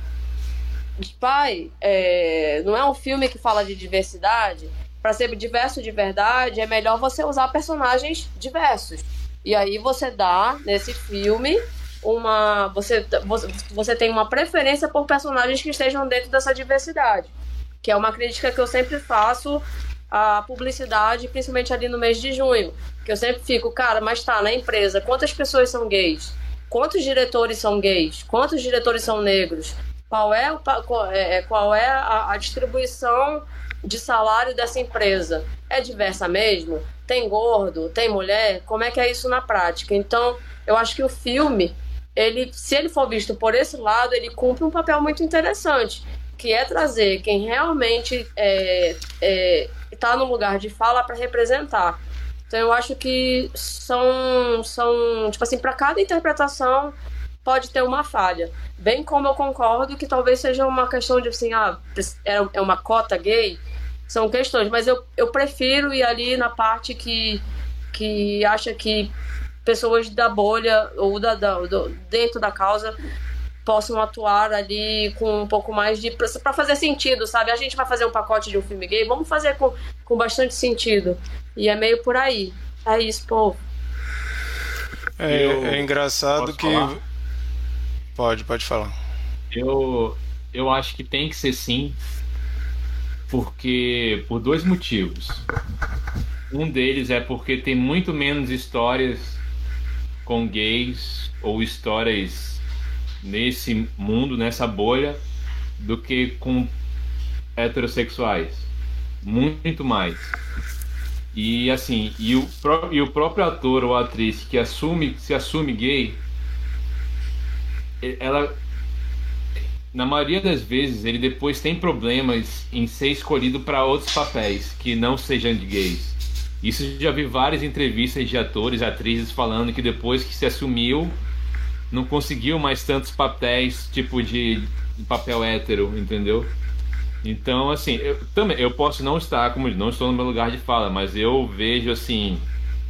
pai, é, não é um filme que fala de diversidade. Para ser diverso de verdade, é melhor você usar personagens diversos. E aí você dá nesse filme uma. Você, você tem uma preferência por personagens que estejam dentro dessa diversidade. Que é uma crítica que eu sempre faço à publicidade, principalmente ali no mês de junho. Que eu sempre fico, cara, mas tá, na empresa, quantas pessoas são gays? Quantos diretores são gays? Quantos diretores são negros? Qual é, é qual é a, a distribuição de salário dessa empresa? É diversa mesmo? Tem gordo? Tem mulher? Como é que é isso na prática? Então, eu acho que o filme ele, se ele for visto por esse lado, ele cumpre um papel muito interessante, que é trazer quem realmente está é, é, tá no lugar de fala para representar. Então eu acho que são, são tipo assim, para cada interpretação pode ter uma falha. Bem como eu concordo que talvez seja uma questão de assim, ah, é, é uma cota gay, são questões, mas eu, eu prefiro ir ali na parte que, que acha que pessoas da bolha ou da, da do, dentro da causa possam atuar ali com um pouco mais de. para fazer sentido, sabe? A gente vai fazer um pacote de um filme gay, vamos fazer com, com bastante sentido. E é meio por aí. É isso, povo. É, é engraçado que. Falar? Pode, pode falar. Eu, eu acho que tem que ser sim, porque por dois motivos. Um deles é porque tem muito menos histórias com gays ou histórias nesse mundo, nessa bolha, do que com heterossexuais. Muito mais. E assim, e o, e o próprio ator ou atriz que assume, se assume gay, ela na maioria das vezes ele depois tem problemas em ser escolhido para outros papéis que não sejam de gays. Isso já vi várias entrevistas de atores, atrizes falando que depois que se assumiu não conseguiu mais tantos papéis tipo de, papel hétero, entendeu? Então, assim, eu também eu posso não estar como não estou no meu lugar de fala, mas eu vejo assim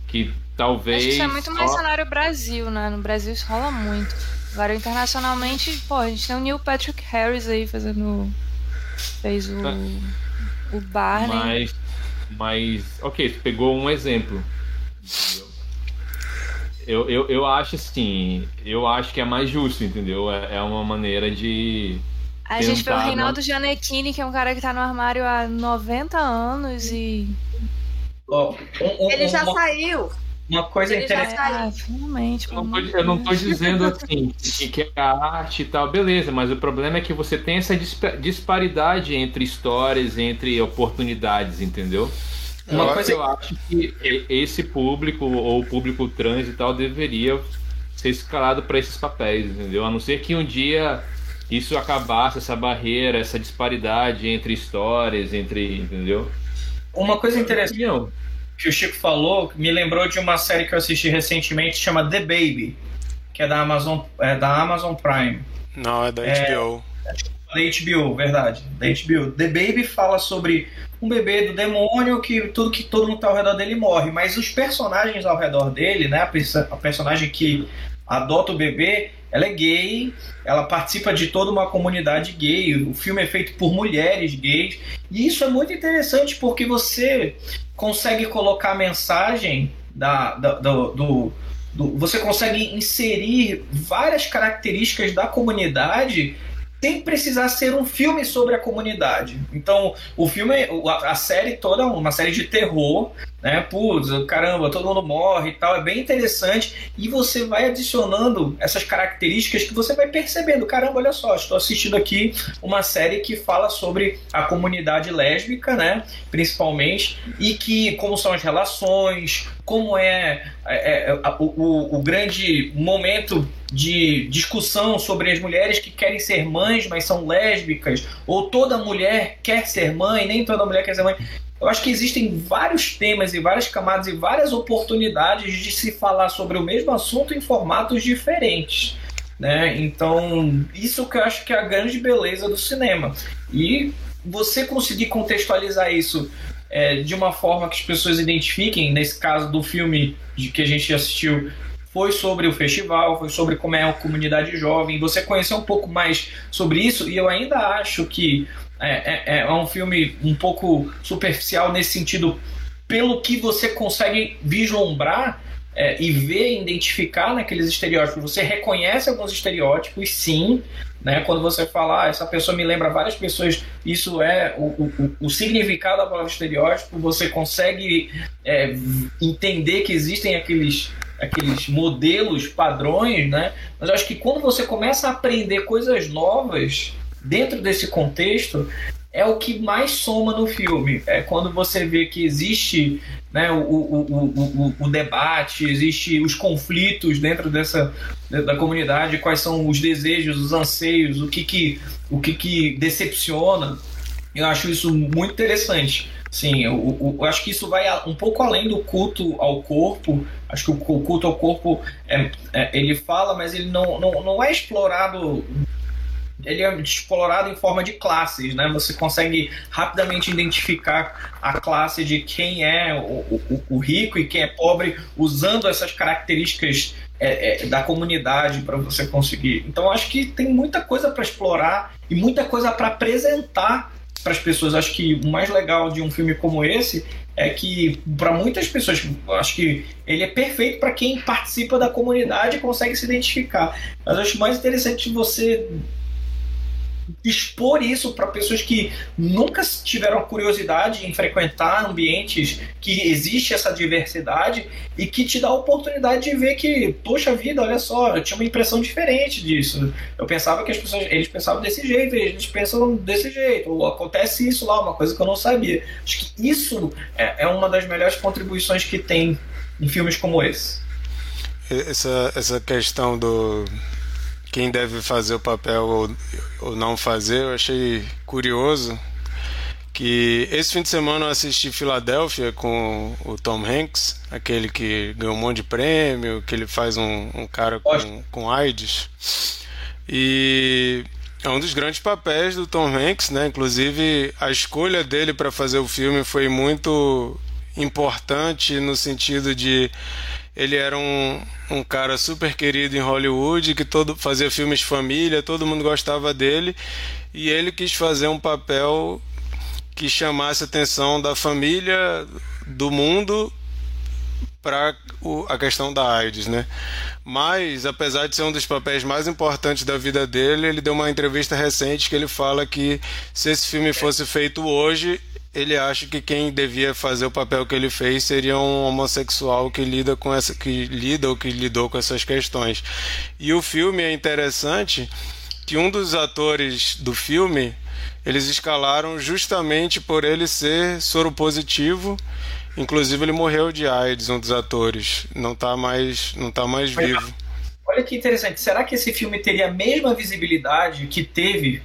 que talvez Acho isso é muito mais cenário Brasil, né? No Brasil isso rola muito. Agora internacionalmente, pô, a gente tem o Neil Patrick Harris aí fazendo fez o tá. o Barney. Mas mas OK, pegou um exemplo. Eu, eu, eu acho assim, eu acho que é mais justo, entendeu? É, é uma maneira de a gente vê o Reinaldo não... Gianecchini, que é um cara que tá no armário há 90 anos e. Oh, um, um, Ele já uma, saiu. Uma coisa Ele interessante. Ah, finalmente. Eu não, tô, eu não tô dizendo assim que é arte e tal, beleza, mas o problema é que você tem essa disparidade entre histórias, entre oportunidades, entendeu? Uma eu, coisa eu acho que esse público, ou o público trans e tal, deveria ser escalado para esses papéis, entendeu? A não ser que um dia isso acabasse essa barreira, essa disparidade entre histórias, entre, entendeu? Uma coisa interessante que o Chico falou me lembrou de uma série que eu assisti recentemente chama The Baby, que é da Amazon, é da Amazon Prime. Não, é da HBO. É, da HBO, verdade. Da HBO. The Baby fala sobre um bebê do demônio que tudo que todo mundo tá ao redor dele morre, mas os personagens ao redor dele, né, a personagem que adota o bebê, ela é gay, ela participa de toda uma comunidade gay, o filme é feito por mulheres gays, e isso é muito interessante porque você consegue colocar a mensagem da, da do, do, do, você consegue inserir várias características da comunidade sem precisar ser um filme sobre a comunidade. Então, o filme, a série toda é uma série de terror, né? Putz, caramba, todo mundo morre e tal, é bem interessante. E você vai adicionando essas características que você vai percebendo. Caramba, olha só, estou assistindo aqui uma série que fala sobre a comunidade lésbica, né? Principalmente, e que como são as relações, como é, é, é o, o, o grande momento de discussão sobre as mulheres que querem ser mães, mas são lésbicas, ou toda mulher quer ser mãe, nem toda mulher quer ser mãe. Eu acho que existem vários temas e várias camadas e várias oportunidades de se falar sobre o mesmo assunto em formatos diferentes. Né? Então, isso que eu acho que é a grande beleza do cinema. E você conseguir contextualizar isso é, de uma forma que as pessoas identifiquem, nesse caso do filme de que a gente assistiu, foi sobre o festival, foi sobre como é a comunidade jovem. Você conheceu um pouco mais sobre isso e eu ainda acho que é, é, é um filme um pouco superficial nesse sentido, pelo que você consegue vislumbrar é, e ver, identificar naqueles estereótipos. Você reconhece alguns estereótipos, sim. Né? Quando você fala, ah, essa pessoa me lembra várias pessoas, isso é o, o, o significado da palavra estereótipo. Você consegue é, entender que existem aqueles aqueles modelos padrões, né? Mas acho que quando você começa a aprender coisas novas, dentro desse contexto, é o que mais soma no filme. É quando você vê que existe né, o, o, o, o, debate, existe os conflitos dentro dessa da comunidade, quais são os desejos, os anseios, o que que, o que, que decepciona. Eu acho isso muito interessante. Sim, eu, eu, acho que isso vai um pouco além do culto ao corpo. Acho que o culto ao corpo é, é, ele fala, mas ele não, não, não é explorado ele é explorado em forma de classes, né? Você consegue rapidamente identificar a classe de quem é o, o, o rico e quem é pobre usando essas características é, é, da comunidade para você conseguir. Então acho que tem muita coisa para explorar e muita coisa para apresentar para as pessoas. Acho que o mais legal de um filme como esse é que para muitas pessoas, acho que ele é perfeito para quem participa da comunidade e consegue se identificar. Mas acho mais interessante você expor isso para pessoas que nunca tiveram curiosidade em frequentar ambientes que existe essa diversidade e que te dá a oportunidade de ver que, poxa vida, olha só, eu tinha uma impressão diferente disso. Eu pensava que as pessoas, eles pensavam desse jeito, eles pensam desse jeito, ou acontece isso lá, uma coisa que eu não sabia. Acho que isso é, é uma das melhores contribuições que tem em filmes como esse. Essa, essa questão do quem deve fazer o papel ou, ou não fazer, eu achei curioso que esse fim de semana eu assisti Filadélfia com o Tom Hanks, aquele que ganhou um monte de prêmio, que ele faz um, um cara com, com AIDS. E é um dos grandes papéis do Tom Hanks, né? Inclusive a escolha dele para fazer o filme foi muito importante no sentido de ele era um, um cara super querido em Hollywood, que todo fazia filmes de família, todo mundo gostava dele, e ele quis fazer um papel que chamasse a atenção da família, do mundo para a questão da AIDS, né? Mas, apesar de ser um dos papéis mais importantes da vida dele, ele deu uma entrevista recente que ele fala que se esse filme fosse feito hoje, ele acha que quem devia fazer o papel que ele fez seria um homossexual que lida com essa que lida ou que lidou com essas questões. E o filme é interessante que um dos atores do filme eles escalaram justamente por ele ser soro positivo. Inclusive ele morreu de AIDS, um dos atores. Não está mais, não tá mais vivo. Olha que interessante. Será que esse filme teria a mesma visibilidade que teve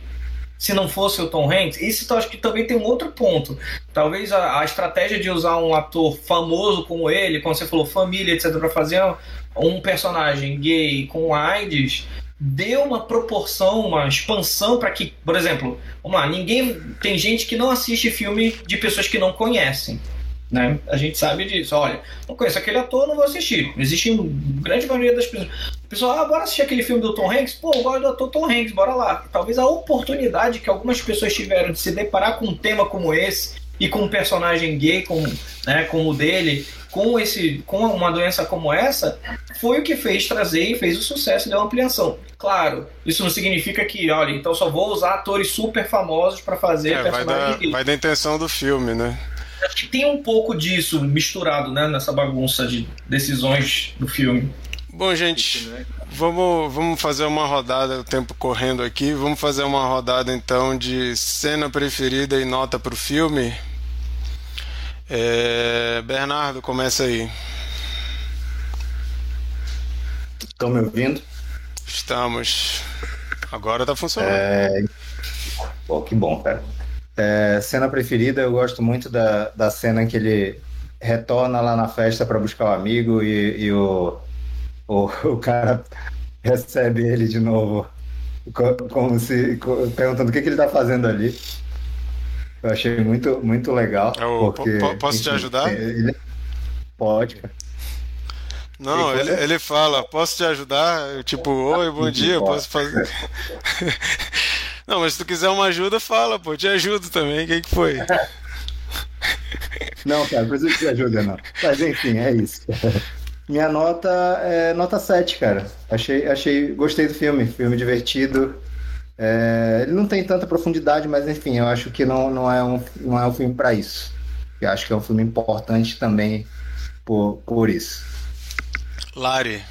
se não fosse o Tom Hanks. Isso eu acho que também tem um outro ponto. Talvez a, a estratégia de usar um ator famoso como ele, como você falou, família, etc., para fazer um personagem gay com AIDS deu uma proporção, uma expansão para que, por exemplo, vamos lá, ninguém tem gente que não assiste filme de pessoas que não conhecem. Né? A gente sabe disso. Olha, não conheço aquele ator, não vou assistir. Existe grande maioria das pessoas. O pessoal, ah, bora assistir aquele filme do Tom Hanks? Pô, eu gosto do ator Tom Hanks, bora lá. Talvez a oportunidade que algumas pessoas tiveram de se deparar com um tema como esse e com um personagem gay como, né, como o dele, com, esse, com uma doença como essa, foi o que fez trazer e fez o sucesso da ampliação. Claro, isso não significa que, olha, então só vou usar atores super famosos para fazer é, personagens vai da, vai da intenção do filme, né? Acho que tem um pouco disso misturado né, nessa bagunça de decisões do filme. Bom, gente, vamos, vamos fazer uma rodada, o tempo correndo aqui. Vamos fazer uma rodada então de cena preferida e nota para o filme. É... Bernardo, começa aí. Estão me ouvindo? Estamos. Agora está funcionando. É... Pô, que bom, cara. É, cena preferida, eu gosto muito da, da cena que ele retorna lá na festa para buscar o amigo e, e o, o, o, cara recebe ele de novo, como se perguntando o que, que ele está fazendo ali. Eu achei muito, muito legal. Eu, porque, posso enfim, te ajudar? Ele... Pode, Não, ele, ele fala, posso te ajudar? Tipo, oi, bom dia, posso fazer. Não, mas se tu quiser uma ajuda, fala, pô, te ajudo também. O que, que foi? Não, cara, não precisa de ajuda, não. Mas enfim, é isso. Minha nota é nota 7, cara. Achei, achei, gostei do filme, filme divertido. É, ele não tem tanta profundidade, mas enfim, eu acho que não, não, é, um, não é um filme para isso. Eu acho que é um filme importante também por, por isso. Lari.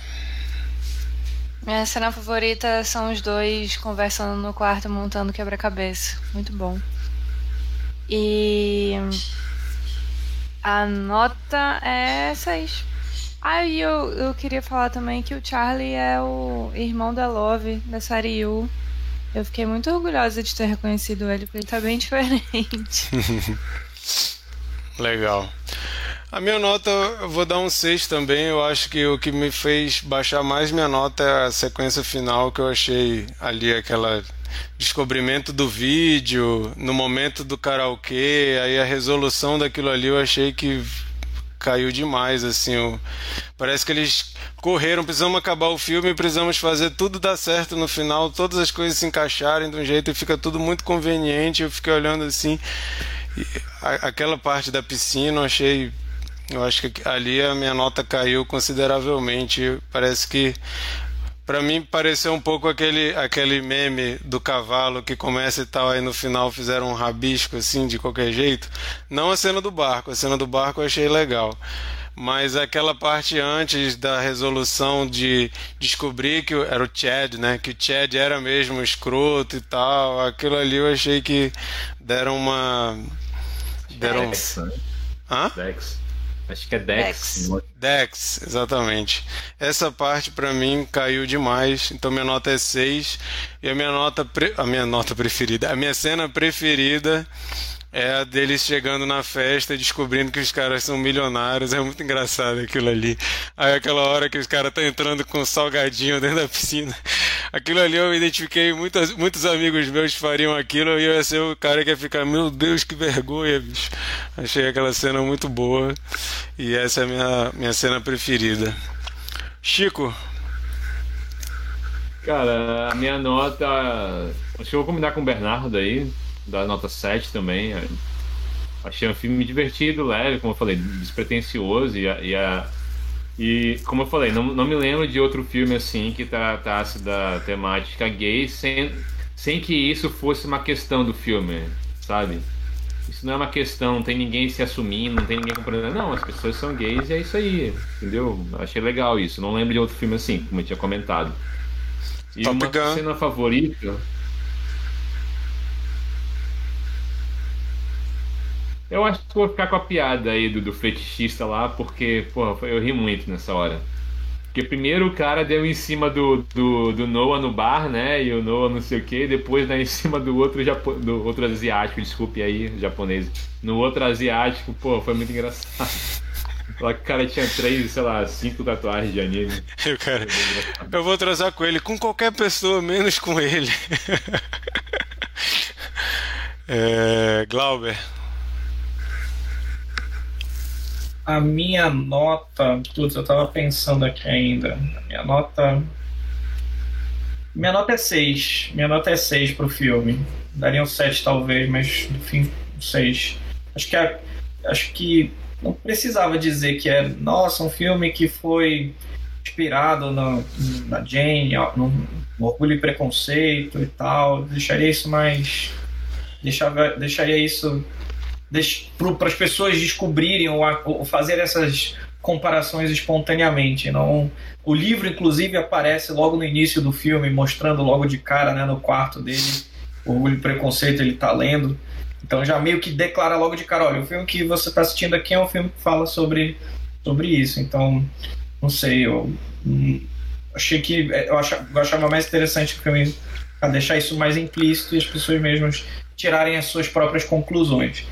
Minha cena favorita são os dois conversando no quarto, montando quebra-cabeça. Muito bom. E a nota é 6. Ah, e eu, eu queria falar também que o Charlie é o irmão da Love, da Sariu. Eu fiquei muito orgulhosa de ter reconhecido ele, porque ele tá bem diferente. Legal. A minha nota, eu vou dar um 6 também. Eu acho que o que me fez baixar mais minha nota é a sequência final que eu achei ali aquela descobrimento do vídeo, no momento do karaokê, aí a resolução daquilo ali eu achei que caiu demais, assim. Eu... Parece que eles correram, precisamos acabar o filme, precisamos fazer tudo dar certo no final, todas as coisas se encaixarem de um jeito e fica tudo muito conveniente. Eu fiquei olhando assim, aquela parte da piscina eu achei eu acho que ali a minha nota caiu consideravelmente. Parece que para mim pareceu um pouco aquele aquele meme do cavalo que começa e tal aí no final fizeram um rabisco assim de qualquer jeito. Não a cena do barco, a cena do barco eu achei legal. Mas aquela parte antes da resolução de descobrir que era o Chad, né? Que o Chad era mesmo escroto e tal. Aquilo ali eu achei que deram uma. Deram. Dex, né? Hã? Dex. Acho que é Dex. Dex, Dex exatamente. Essa parte para mim caiu demais, então minha nota é 6. E a minha nota pre... a minha nota preferida, a minha cena preferida é a deles chegando na festa e descobrindo que os caras são milionários. É muito engraçado aquilo ali. Aí aquela hora que os caras estão entrando com um salgadinho dentro da piscina. Aquilo ali eu identifiquei, muitos, muitos amigos meus fariam aquilo e eu ia ser o cara que ia ficar, meu Deus, que vergonha, bicho. Achei aquela cena muito boa e essa é a minha, minha cena preferida. Chico. Cara, a minha nota. Acho que eu vou combinar com o Bernardo aí da nota 7 também. Achei um filme divertido, leve, como eu falei, despretensioso e a, e, a, e como eu falei, não, não me lembro de outro filme assim que tratasse da temática gay sem, sem que isso fosse uma questão do filme, sabe? Isso não é uma questão, não tem ninguém se assumindo, não tem ninguém compreendendo. Não, as pessoas são gays e é isso aí, entendeu? Achei legal isso. Não lembro de outro filme assim, como eu tinha comentado. E Top uma Gun. cena favorita Eu acho que vou ficar com a piada aí do, do fetichista lá, porque, porra, eu ri muito nessa hora. Porque primeiro o cara deu em cima do, do, do Noah no bar, né? E o Noah não sei o que, depois dá em cima do outro, Japo, do outro asiático, desculpe aí, japonês. No outro asiático, pô, foi muito engraçado. Lá que o cara tinha três, sei lá, cinco tatuagens de anime. Eu, cara, eu vou transar com ele, com qualquer pessoa, menos com ele. é, Glauber. A minha nota. Putz, eu tava pensando aqui ainda. A minha nota. Minha nota é 6. Minha nota é 6 pro filme. Daria um 7 talvez, mas enfim, 6. Acho que a, acho que não precisava dizer que é, nossa, um filme que foi inspirado na, na Jane, no, no Orgulho e Preconceito e tal. Deixaria isso mais. Deixava, deixaria isso para as pessoas descobrirem ou, ou, fazer essas comparações espontaneamente. Não, o livro, inclusive, aparece logo no início do filme, mostrando logo de cara, né, no quarto dele, Orgulho e Preconceito, ele está lendo. Então já meio que declara logo de cara, olha, o filme que você está assistindo aqui é um filme que fala sobre, sobre isso. Então, não sei, eu hum, achei que eu achava, eu achava mais interessante o filme a deixar isso mais implícito e as pessoas mesmas tirarem as suas próprias conclusões.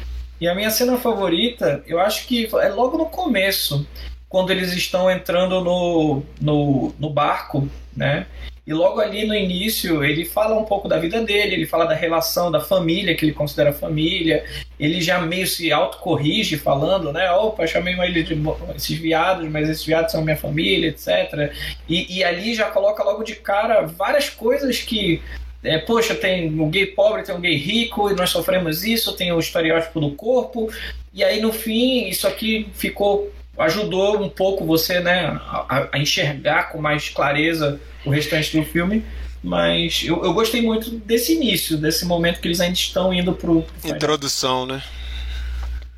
E a minha cena favorita, eu acho que é logo no começo, quando eles estão entrando no, no, no barco, né? E logo ali no início ele fala um pouco da vida dele, ele fala da relação da família, que ele considera família, ele já meio se autocorrige falando, né? Opa, chamei ele de esses viados, mas esses viados são minha família, etc. E, e ali já coloca logo de cara várias coisas que é, poxa, tem um gay pobre, tem um gay rico, e nós sofremos isso, tem o estereótipo do corpo, e aí no fim isso aqui ficou ajudou um pouco você né, a, a enxergar com mais clareza o restante do filme. Mas eu, eu gostei muito desse início, desse momento que eles ainda estão indo pro. pro Introdução, né?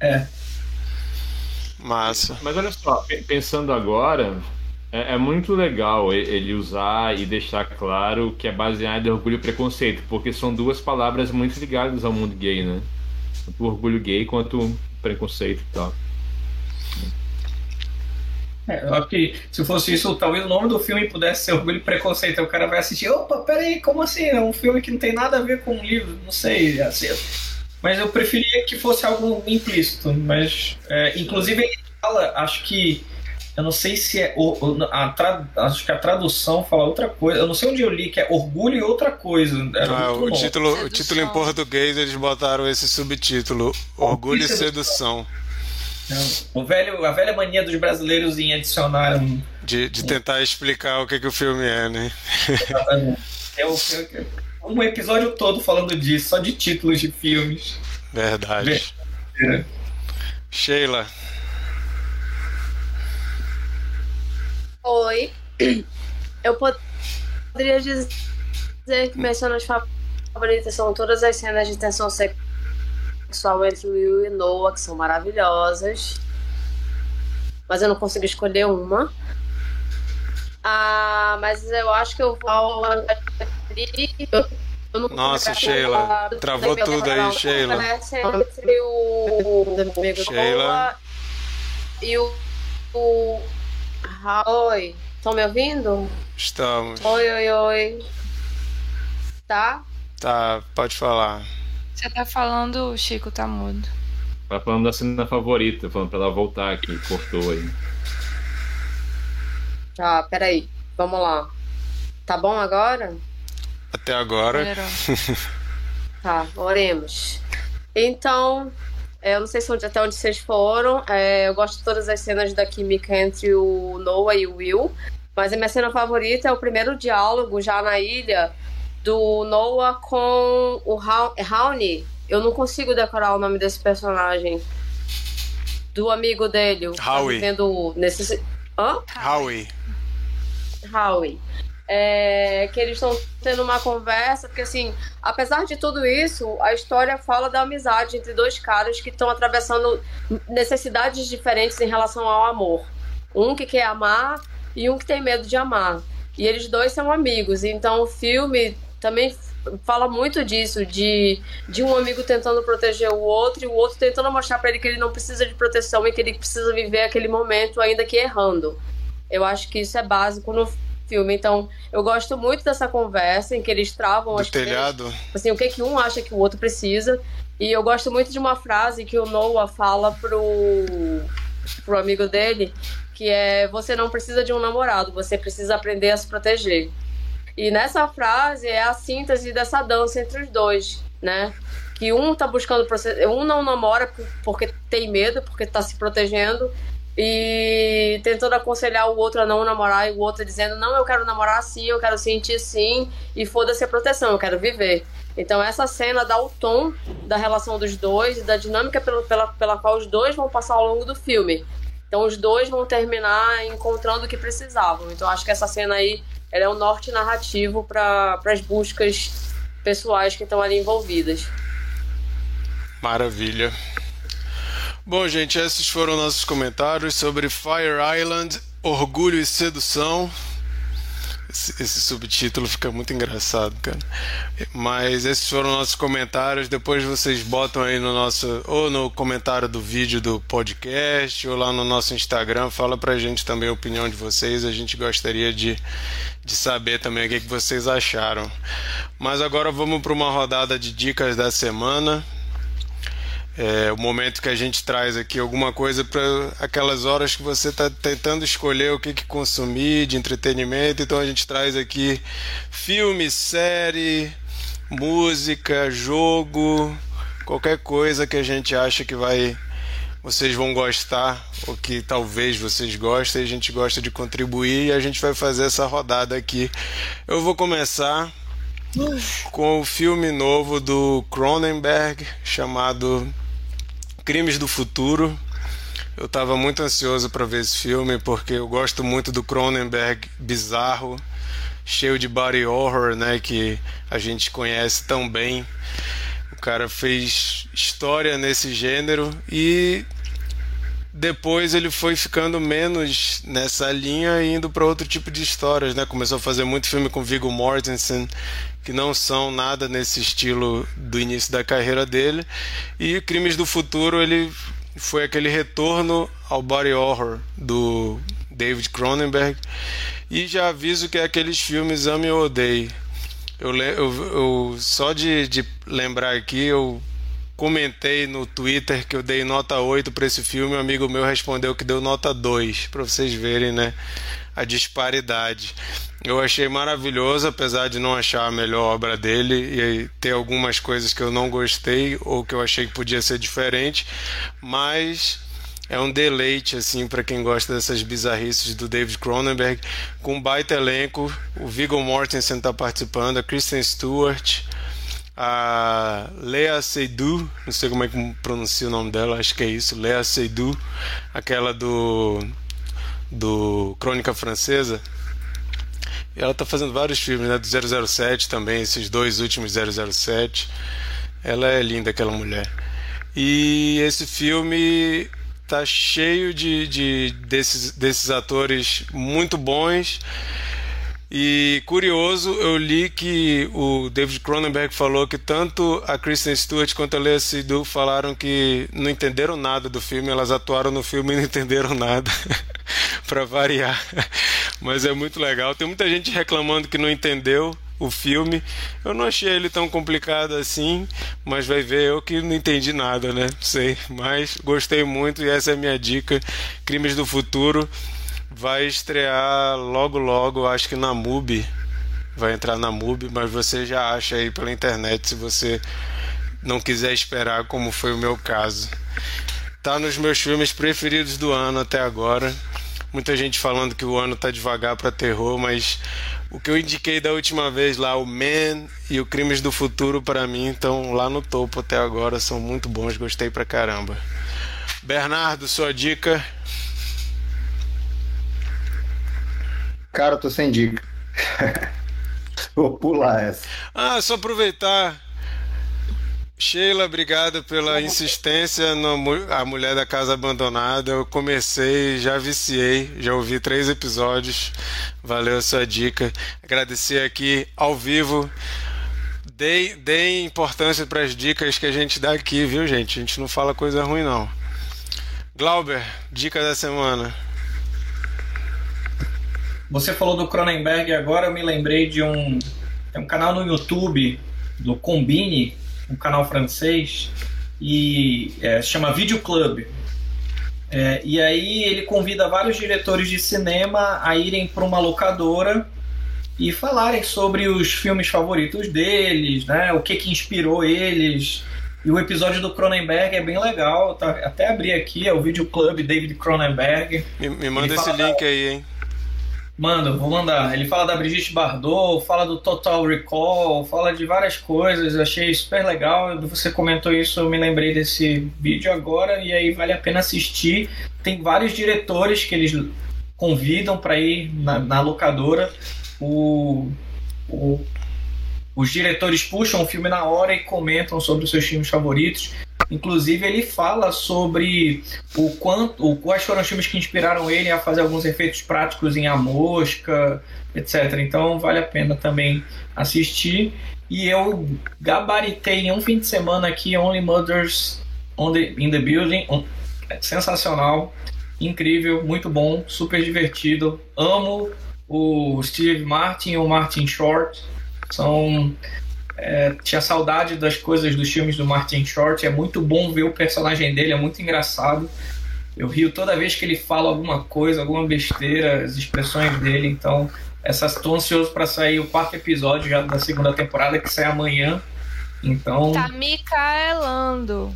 É. Massa. Mas olha só, pensando agora, é, é, muito legal ele usar e deixar claro que é baseado em orgulho e preconceito, porque são duas palavras muito ligadas ao mundo gay, né? Tanto orgulho gay quanto preconceito e tal. É, eu acho que se fosse isso, talvez o nome do filme pudesse ser Orgulho e Preconceito. O cara vai assistir, opa, peraí, como assim? É um filme que não tem nada a ver com o livro, não sei. Assim, mas eu preferia que fosse algo implícito. Mas, é, inclusive, ele fala, acho que. Eu não sei se é. A, tra, acho que a tradução fala outra coisa. Eu não sei onde eu li, que é orgulho e outra coisa. Ah, o, título, o título em português eles botaram esse subtítulo: Orgulho e Sedução. O velho, a velha mania dos brasileiros em adicionar um. De, de tentar explicar o que, que o filme é, né? é o, um episódio todo falando disso, só de títulos de filmes. Verdade. Sheila. Oi. Eu poderia dizer que minhas cenas favoritas são todas as cenas de tensão sexual entre Will e Noah, que são maravilhosas. Mas eu não consigo escolher uma. Ah, mas eu acho que eu vou. Eu Nossa, Sheila. Travou tudo aí, Sheila. Entre o Sheila. e o. o... Oi, estão me ouvindo? Estamos. Oi, oi, oi. Tá? Tá, pode falar. Você tá falando, o Chico tá mudo. Tá falando da cena favorita, falando pra ela voltar aqui, cortou aí. Tá, peraí. Vamos lá. Tá bom agora? Até agora. tá, oremos. Então, eu não sei se onde, até onde vocês foram. É, eu gosto de todas as cenas da química entre o Noah e o Will. Mas a minha cena favorita é o primeiro diálogo já na ilha do Noah com o Raoni. Eu não consigo decorar o nome desse personagem. Do amigo dele. Howie. Tá nesse... Hã? Howie. Howie. É, que eles estão tendo uma conversa, porque assim, apesar de tudo isso, a história fala da amizade entre dois caras que estão atravessando necessidades diferentes em relação ao amor. Um que quer amar e um que tem medo de amar. E eles dois são amigos, então o filme também fala muito disso, de, de um amigo tentando proteger o outro e o outro tentando mostrar para ele que ele não precisa de proteção e que ele precisa viver aquele momento, ainda que errando. Eu acho que isso é básico no filme. Então, eu gosto muito dessa conversa em que eles travam Do as telhado. Coisas, assim, o que que um acha que o outro precisa. E eu gosto muito de uma frase que o Noah fala pro pro amigo dele, que é você não precisa de um namorado, você precisa aprender a se proteger. E nessa frase é a síntese dessa dança entre os dois, né? Que um tá buscando um não namora porque tem medo, porque tá se protegendo e tentando aconselhar o outro a não namorar e o outro dizendo não, eu quero namorar sim, eu quero sentir sim e foda-se a proteção, eu quero viver. Então essa cena dá o tom da relação dos dois e da dinâmica pela, pela, pela qual os dois vão passar ao longo do filme. Então os dois vão terminar encontrando o que precisavam. Então acho que essa cena aí ela é um norte narrativo para as buscas pessoais que estão ali envolvidas. Maravilha. Bom, gente, esses foram nossos comentários sobre Fire Island, Orgulho e Sedução. Esse, esse, subtítulo fica muito engraçado, cara. Mas esses foram nossos comentários. Depois vocês botam aí no nosso ou no comentário do vídeo do podcast ou lá no nosso Instagram. Fala pra gente também a opinião de vocês. A gente gostaria de, de saber também o que, que vocês acharam. Mas agora vamos para uma rodada de dicas da semana. É o momento que a gente traz aqui alguma coisa para aquelas horas que você está tentando escolher o que, que consumir de entretenimento. Então a gente traz aqui filme, série, música, jogo, qualquer coisa que a gente acha que vai vocês vão gostar ou que talvez vocês gostem, a gente gosta de contribuir e a gente vai fazer essa rodada aqui. Eu vou começar com o filme novo do Cronenberg chamado Crimes do Futuro. Eu estava muito ansioso para ver esse filme porque eu gosto muito do Cronenberg bizarro, cheio de body horror, né, que a gente conhece tão bem. O cara fez história nesse gênero e depois ele foi ficando menos nessa linha e indo para outro tipo de histórias, né? Começou a fazer muito filme com Viggo Mortensen, que não são nada nesse estilo do início da carreira dele. E Crimes do Futuro, ele foi aquele retorno ao body horror do, David Cronenberg. E já aviso que é aqueles filmes Ame ou Odeie. Eu, eu, eu, só de, de lembrar aqui, eu comentei no Twitter que eu dei nota 8 para esse filme, um amigo meu respondeu que deu nota 2, para vocês verem, né, a disparidade. Eu achei maravilhoso, apesar de não achar a melhor obra dele e ter algumas coisas que eu não gostei ou que eu achei que podia ser diferente, mas é um deleite assim para quem gosta dessas bizarrices do David Cronenberg, com um baita elenco. O Viggo Mortensen está participando, a Kristen Stewart, a Lea Seydoux, não sei como é que pronuncia o nome dela, acho que é isso, Lea Seydoux, aquela do do Crônica Francesa. E ela está fazendo vários filmes, né, do 007 também, esses dois últimos 007. Ela é linda aquela mulher. E esse filme tá cheio de, de desses, desses atores muito bons e curioso, eu li que o David Cronenberg falou que tanto a Kristen Stewart quanto a Lea Seydoux falaram que não entenderam nada do filme, elas atuaram no filme e não entenderam nada, para variar. Mas é muito legal. Tem muita gente reclamando que não entendeu o filme. Eu não achei ele tão complicado assim, mas vai ver eu que não entendi nada, né? Sei, mas gostei muito e essa é a minha dica. Crimes do Futuro vai estrear logo logo, acho que na MUBI. Vai entrar na MUBI, mas você já acha aí pela internet se você não quiser esperar, como foi o meu caso. Tá nos meus filmes preferidos do ano até agora. Muita gente falando que o ano tá devagar para terror, mas o que eu indiquei da última vez lá, o Man e o Crimes do Futuro, para mim estão lá no topo até agora, são muito bons, gostei pra caramba. Bernardo, sua dica? Cara, tô sem dica. Vou pular essa. Ah, só aproveitar. Sheila, obrigado pela insistência no A Mulher da Casa Abandonada. Eu comecei, já viciei, já ouvi três episódios. Valeu a sua dica. Agradecer aqui ao vivo. Dei importância para as dicas que a gente dá aqui, viu, gente? A gente não fala coisa ruim, não. Glauber, dica da semana. Você falou do Cronenberg agora, eu me lembrei de um, tem um canal no YouTube do Combine, um canal francês, e é, se chama Video Club. É, e aí ele convida vários diretores de cinema a irem para uma locadora e falarem sobre os filmes favoritos deles, né? O que que inspirou eles. E o episódio do Cronenberg é bem legal. Tá, até abri aqui, é o Video Club David Cronenberg. Me, me manda esse link da... aí, hein? Manda, vou mandar. Ele fala da Brigitte Bardot, fala do Total Recall, fala de várias coisas. Achei super legal. Você comentou isso, eu me lembrei desse vídeo agora e aí vale a pena assistir. Tem vários diretores que eles convidam para ir na, na locadora. O, o, os diretores puxam o filme na hora e comentam sobre os seus filmes favoritos. Inclusive, ele fala sobre o quanto, o, quais foram os filmes que inspiraram ele a fazer alguns efeitos práticos em A Mosca, etc. Então, vale a pena também assistir. E eu gabaritei em um fim de semana aqui Only Mothers on the, in the Building. sensacional, incrível, muito bom, super divertido. Amo o Steve Martin e o Martin Short. São é, tinha saudade das coisas dos filmes do Martin Short. É muito bom ver o personagem dele, é muito engraçado. Eu rio toda vez que ele fala alguma coisa, alguma besteira, as expressões dele. Então, estou ansioso para sair o quarto episódio já da segunda temporada, que sai amanhã. Então. Tá micaelando.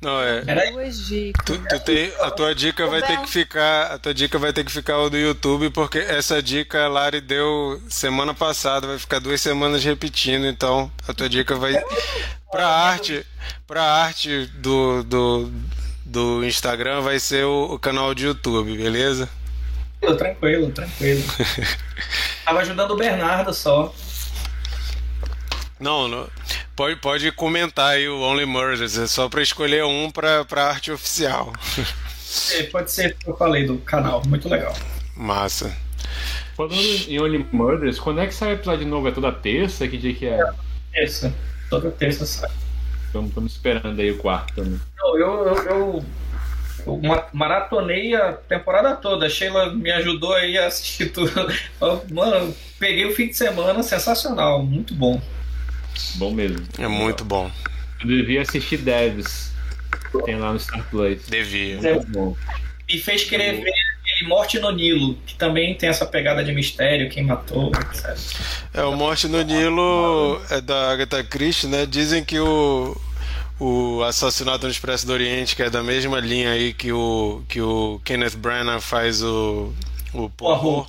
Não, é. Duas dicas. Tu, tu tem, a tua dica vai ter que ficar. A tua dica vai ter que ficar o do YouTube, porque essa dica a Lari deu semana passada, vai ficar duas semanas repetindo, então a tua dica vai. Pra arte. Pra arte do, do, do Instagram vai ser o, o canal de YouTube, beleza? Tranquilo, tranquilo. Tava ajudando o Bernardo só. Não, não. Pode, pode comentar aí o Only Murders, é só para escolher um para arte oficial. É, pode ser que eu falei do canal, muito legal. Massa. Falando em Only Murders, quando é que sai o episódio novo? É toda terça? Que dia que é? é terça. Toda terça sai. Estamos esperando aí o quarto também. Não, eu, eu, eu, Eu maratonei a temporada toda. A Sheila me ajudou aí a assistir tudo. Mano, peguei o fim de semana, sensacional, muito bom. Bom mesmo. É muito bom. Eu devia assistir Devs. Tem lá no Star Plus. Devia. É bom. Me fez querer ver Morte no Nilo, que também tem essa pegada de mistério, quem matou, etc. É, o Morte no Nilo é da Agatha Christie, né? Dizem que o, o Assassinato no Expresso do Oriente, que é da mesma linha aí que o, que o Kenneth Branagh faz o, o Poirot.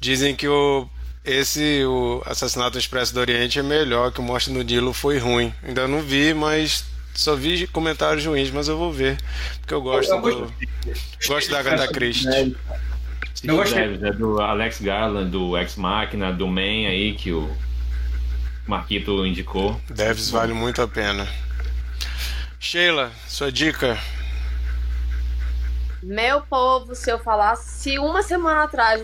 Dizem que o, esse, o Assassinato Expresso do Oriente é melhor, que o Morte no Nilo foi ruim. Ainda não vi, mas só vi comentários ruins, mas eu vou ver. Porque eu gosto eu, eu do. Gosto da Agatha Christie. Eu gostei. É do Alex Garland, do Ex Machina, do Man aí, que o Marquito indicou. Devs vale muito a pena. Sheila, sua dica. Meu povo, se eu falasse uma semana atrás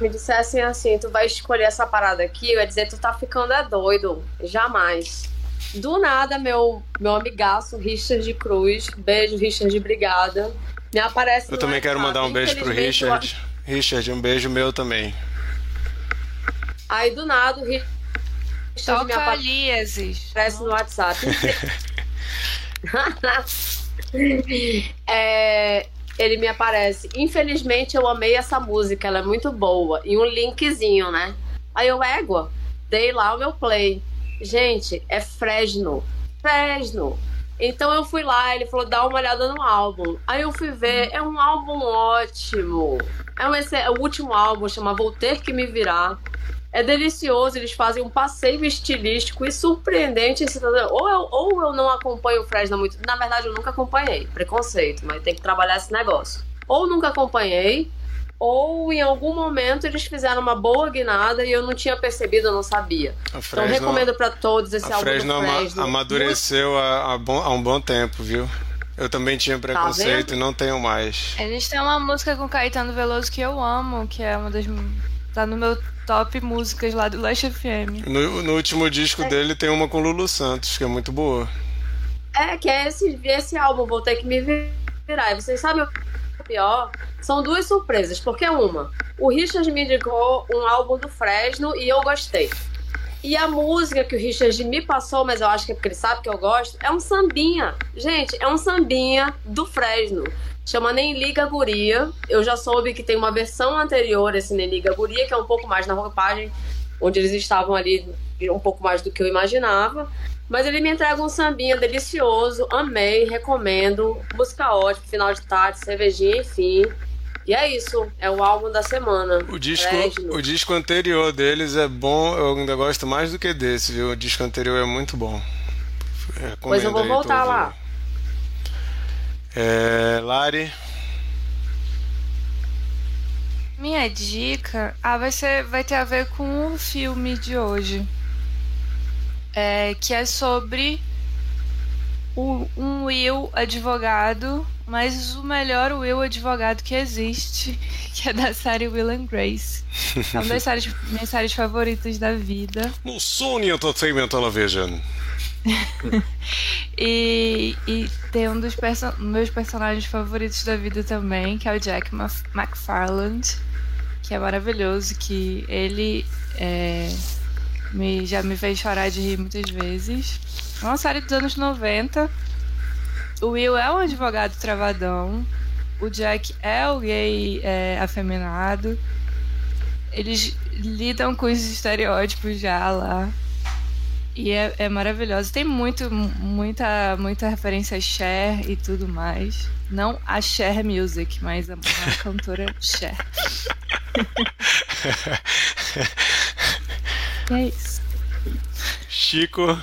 me dissessem assim, tu vai escolher essa parada aqui, eu ia dizer, tu tá ficando é doido. Jamais. Do nada, meu, meu amigaço Richard de Cruz, beijo, Richard de Brigada, me aparece. Eu também quero mandar um beijo pro Richard. Eu... Richard, um beijo meu também. Aí do nada, o Richard Toca me aparece no WhatsApp. é, ele me aparece. Infelizmente, eu amei essa música, ela é muito boa. E um linkzinho, né? Aí eu, égua, dei lá o meu play. Gente, é Fresno. Fresno. Então eu fui lá, ele falou, dá uma olhada no álbum. Aí eu fui ver, é um álbum ótimo. É, um, é o último álbum, chama Vou Ter Que Me Virar. É delicioso, eles fazem um passeio estilístico e surpreendente. Ou eu, ou eu não acompanho o Fresno muito. Na verdade, eu nunca acompanhei. Preconceito, mas tem que trabalhar esse negócio. Ou nunca acompanhei, ou em algum momento eles fizeram uma boa guinada e eu não tinha percebido, eu não sabia. Fresno, então recomendo para todos esse a álbum Fresno, Fresno. amadureceu há, há, bom, há um bom tempo, viu? Eu também tinha tá preconceito tá e não tenho mais. Eles têm uma música com Caetano Veloso que eu amo, que é uma das. tá no meu top músicas lá do Last FM. No, no último disco é. dele tem uma com Lulu Santos, que é muito boa. É, que é esse, esse álbum, vou ter que me virar. E vocês sabem o pior? São duas surpresas, porque uma, o Richard me indicou um álbum do Fresno e eu gostei. E a música que o Richard me passou, mas eu acho que é porque ele sabe que eu gosto, é um sambinha. Gente, é um sambinha do Fresno. Chama Nem Liga Guria. Eu já soube que tem uma versão anterior esse Nem Liga Guria, que é um pouco mais na roupagem, onde eles estavam ali um pouco mais do que eu imaginava. Mas ele me entrega um sambinha delicioso, amei, recomendo. Música ótima, final de tarde, cervejinha, enfim. E é isso, é o álbum da semana. O disco, o disco anterior deles é bom, eu ainda gosto mais do que desse, viu? O disco anterior é muito bom. Recomendo pois eu vou voltar lá. É, Lari. Minha dica ah, vai, ser, vai ter a ver com o filme de hoje. É, que é sobre o, um Will advogado mas o melhor Will advogado que existe, que é da série Will and Grace. É uma das séries, minhas séries favoritas da vida. No Sony Entertainment Television. e, e tem um dos perso meus personagens favoritos da vida também, que é o Jack McFarland, que é maravilhoso, que ele é, me, já me fez chorar de rir muitas vezes. É uma série dos anos 90 o Will é um advogado travadão. O Jack é o gay é, afeminado. Eles lidam com os estereótipos já lá. E é, é maravilhoso. Tem muito, muita, muita referência a Cher e tudo mais. Não a Cher Music, mas a, a cantora Cher. é isso. Chico.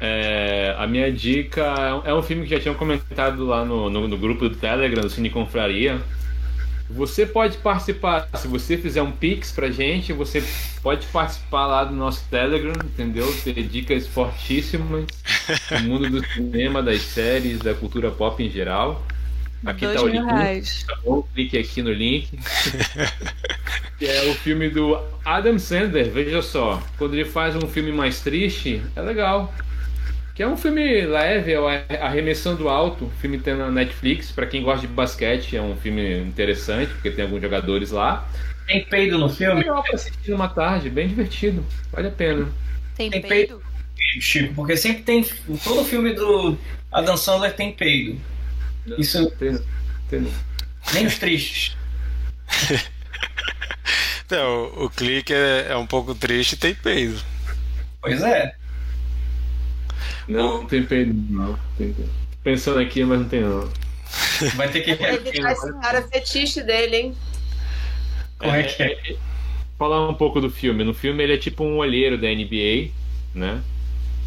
É, a minha dica é um filme que já tinham comentado lá no, no, no, grupo do Telegram, do Cine Confraria. Você pode participar, se você fizer um pix pra gente, você pode participar lá do nosso Telegram, entendeu? Ter dicas fortíssimas do mundo do cinema, das séries, da cultura pop em geral. Aqui Dois tá o link. Tá bom? Clique aqui no link. que é o filme do Adam Sandler. Veja só, quando ele faz um filme mais triste, é legal Que é um filme leve, é Arremessando Alto, filme tem na Netflix. Para quem gosta de basquete, é um filme interessante, porque tem alguns jogadores lá. Tem peido no filme? Legal pra assistir numa tarde, bem divertido. Vale a pena. Tem, Tem peido? Chico, porque sempre tem. Todo filme do Adam Sandler tem peido. Isso- Tem, tem. Nem os tristes. Então, o, o clique é, é um pouco triste e tem peido. Pois é. Não, não tem peido, não. Tem peido. Pensando aqui, mas não tem não. Vai ter que Ele faz esse cara fetiche dele, hein? Como é que é? Falar um pouco do filme. No filme ele é tipo um olheiro da NBA, né?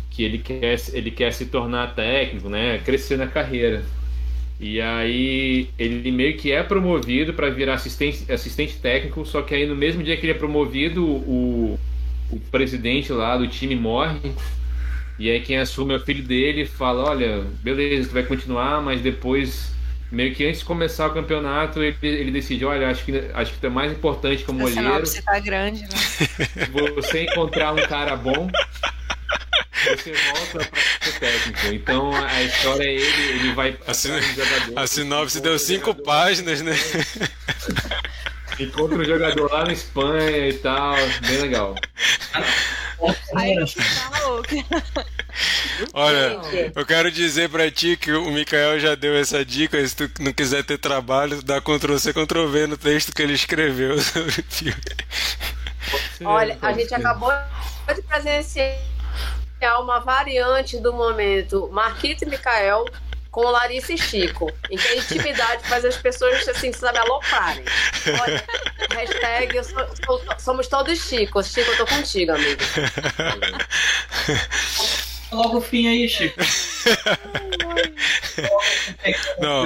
Que ele quer, ele quer se tornar técnico, né? Crescer na carreira. E aí ele meio que é promovido para virar assistente, assistente técnico, só que aí no mesmo dia que ele é promovido, o, o presidente lá do time morre. E aí quem assume é o filho dele e fala, olha, beleza, tu vai continuar, mas depois, meio que antes de começar o campeonato, ele, ele decide, olha, acho que, acho que tu é mais importante como A olheiro sinopse tá grande, né? você encontrar um cara bom, você volta para ser técnico. Então a história é ele, ele vai A, sin- atrás do jogador, a sinopse deu cinco jogador- páginas, né? Encontra um jogador lá na Espanha e tal, bem legal. Aí no final, Olha, eu quero dizer pra ti que o Mikael já deu essa dica. Se tu não quiser ter trabalho, dá Ctrl C, Ctrl V no texto que ele escreveu sobre o filme. Olha, a gente ser. acabou de presenciar uma variante do momento Marquito e Mikael com Larissa e Chico, em que a intimidade faz as pessoas, assim, sabe, aloprarem. Olha, hashtag eu sou- sou- somos todos Chico. Chico, eu tô contigo, amigo. Logo o fim aí, Chico. Não.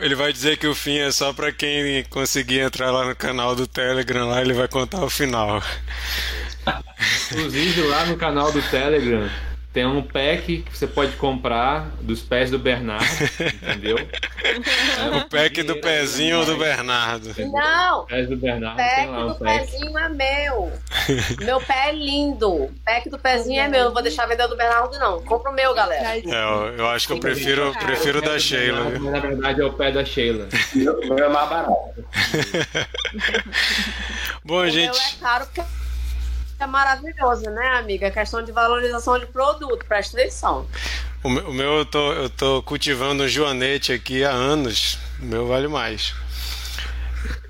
Ele vai dizer que o fim é só pra quem conseguir entrar lá no canal do Telegram, lá ele vai contar o final. Inclusive lá no canal do Telegram tem um pack que você pode comprar dos pés do Bernardo, entendeu? O pack do pezinho do Bernardo. Não, Os pés do Bernardo pack tem lá um do pack. pezinho é meu. Meu pé é lindo. Pack do pezinho é meu. Não vou deixar vender o do Bernardo, não. Compra o meu, galera. É, eu, eu acho que eu prefiro, prefiro o da Sheila. Mas na verdade é o pé da Sheila. O meu é mais barato. Bom, O gente, meu é caro porque é maravilhoso, né, amiga? É questão de valorização de produto. Presta atenção. o meu, o meu eu, tô, eu tô cultivando um joanete aqui há anos. O meu vale mais.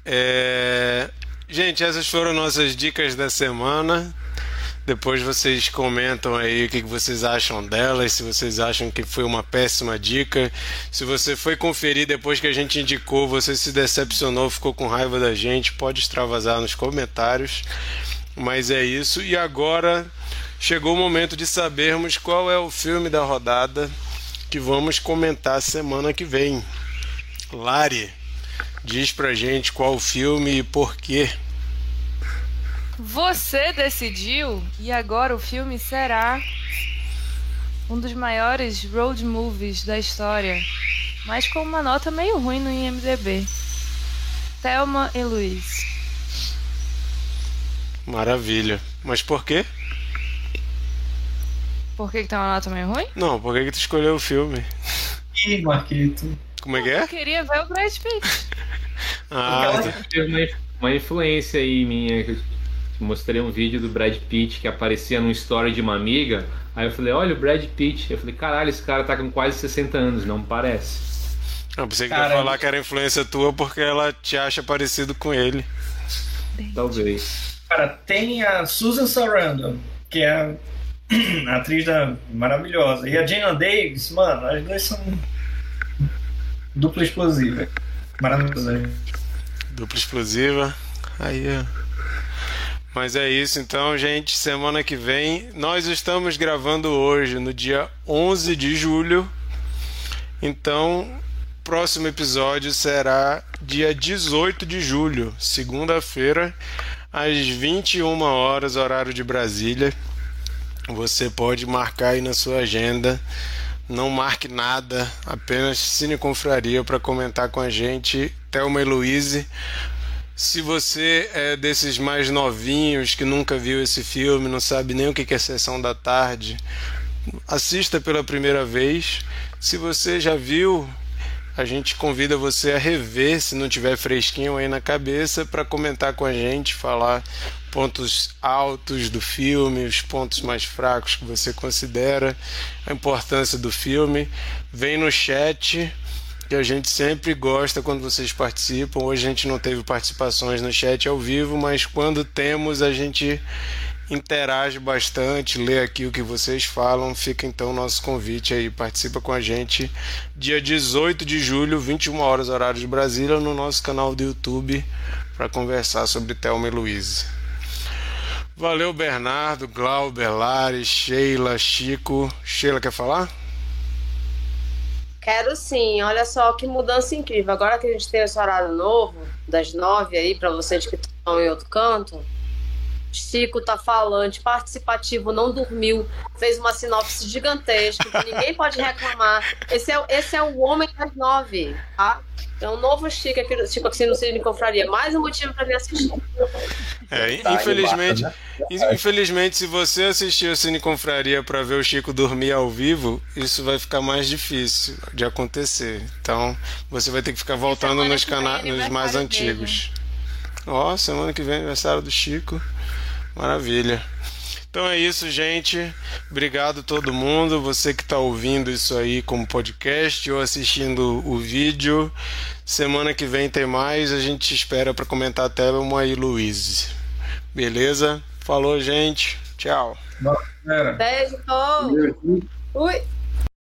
É, Gente, essas foram nossas dicas da semana. Depois vocês comentam aí o que vocês acham delas, se vocês acham que foi uma péssima dica. Se você foi conferir depois que a gente indicou, você se decepcionou, ficou com raiva da gente, pode extravasar nos comentários. Mas é isso. E agora chegou o momento de sabermos qual é o filme da rodada que vamos comentar semana que vem. Lari, diz pra gente qual o filme e por quê. Você decidiu e agora o filme será um dos maiores road movies da história, mas com uma nota meio ruim no IMDb. Thelma e Luiz. Maravilha. Mas por quê? Por que, que tem uma nota meio ruim? Não, por que, que tu escolheu o filme? Ih, Marquito. Como é que Eu é? queria ver o Brad Pitt. Ah, tá. Teve uma, uma influência aí minha. que eu mostrei um vídeo do Brad Pitt que aparecia num story de uma amiga. Aí eu falei, olha o Brad Pitt. Eu falei, caralho, esse cara tá com quase 60 anos, não parece. eu pensei que ia falar que era influência tua porque ela te acha parecido com ele. Talvez. Cara, tem a Susan Sarandon, que é a, atriz da, maravilhosa. E a Gina Davis, mano, as duas são dupla explosiva. Maravilhosa. Dupla explosiva. Aí, ó. Mas é isso então, gente. Semana que vem, nós estamos gravando hoje, no dia 11 de julho. Então, próximo episódio será dia 18 de julho, segunda-feira, às 21 horas, horário de Brasília. Você pode marcar aí na sua agenda. Não marque nada, apenas Cine Confraria para comentar com a gente. Thelma e Luiz. Se você é desses mais novinhos que nunca viu esse filme, não sabe nem o que é sessão da tarde, assista pela primeira vez. Se você já viu, a gente convida você a rever, se não tiver fresquinho aí na cabeça, para comentar com a gente, falar pontos altos do filme, os pontos mais fracos que você considera, a importância do filme. Vem no chat, que a gente sempre gosta quando vocês participam. Hoje a gente não teve participações no chat ao vivo, mas quando temos, a gente interage bastante, lê aqui o que vocês falam. Fica então o nosso convite aí, participa com a gente dia 18 de julho, 21 horas horário de Brasília, no nosso canal do YouTube para conversar sobre Thelma e Luiz. Valeu Bernardo, Glauber, Lari, Sheila, Chico. Sheila quer falar? Quero sim, olha só que mudança incrível. Agora que a gente tem esse horário novo, das nove aí, para vocês que estão em outro canto, Chico tá falante, participativo, não dormiu, fez uma sinopse gigantesca, que ninguém pode reclamar. Esse é, esse é o homem das nove, tá? É um novo Chico aqui, Chico aqui no Cine Confraria. Mais um motivo para me assistir. É, infelizmente, infelizmente, se você assistiu o Cine Confraria para ver o Chico dormir ao vivo, isso vai ficar mais difícil de acontecer. Então, você vai ter que ficar voltando nos canais nos mais antigos. Ó, oh, semana que vem aniversário do Chico. Maravilha. Então é isso, gente. Obrigado todo mundo. Você que está ouvindo isso aí como podcast ou assistindo o vídeo. Semana que vem tem mais. A gente espera para comentar até uma e Luiz. Beleza? Falou, gente. Tchau. Beijo. Ui.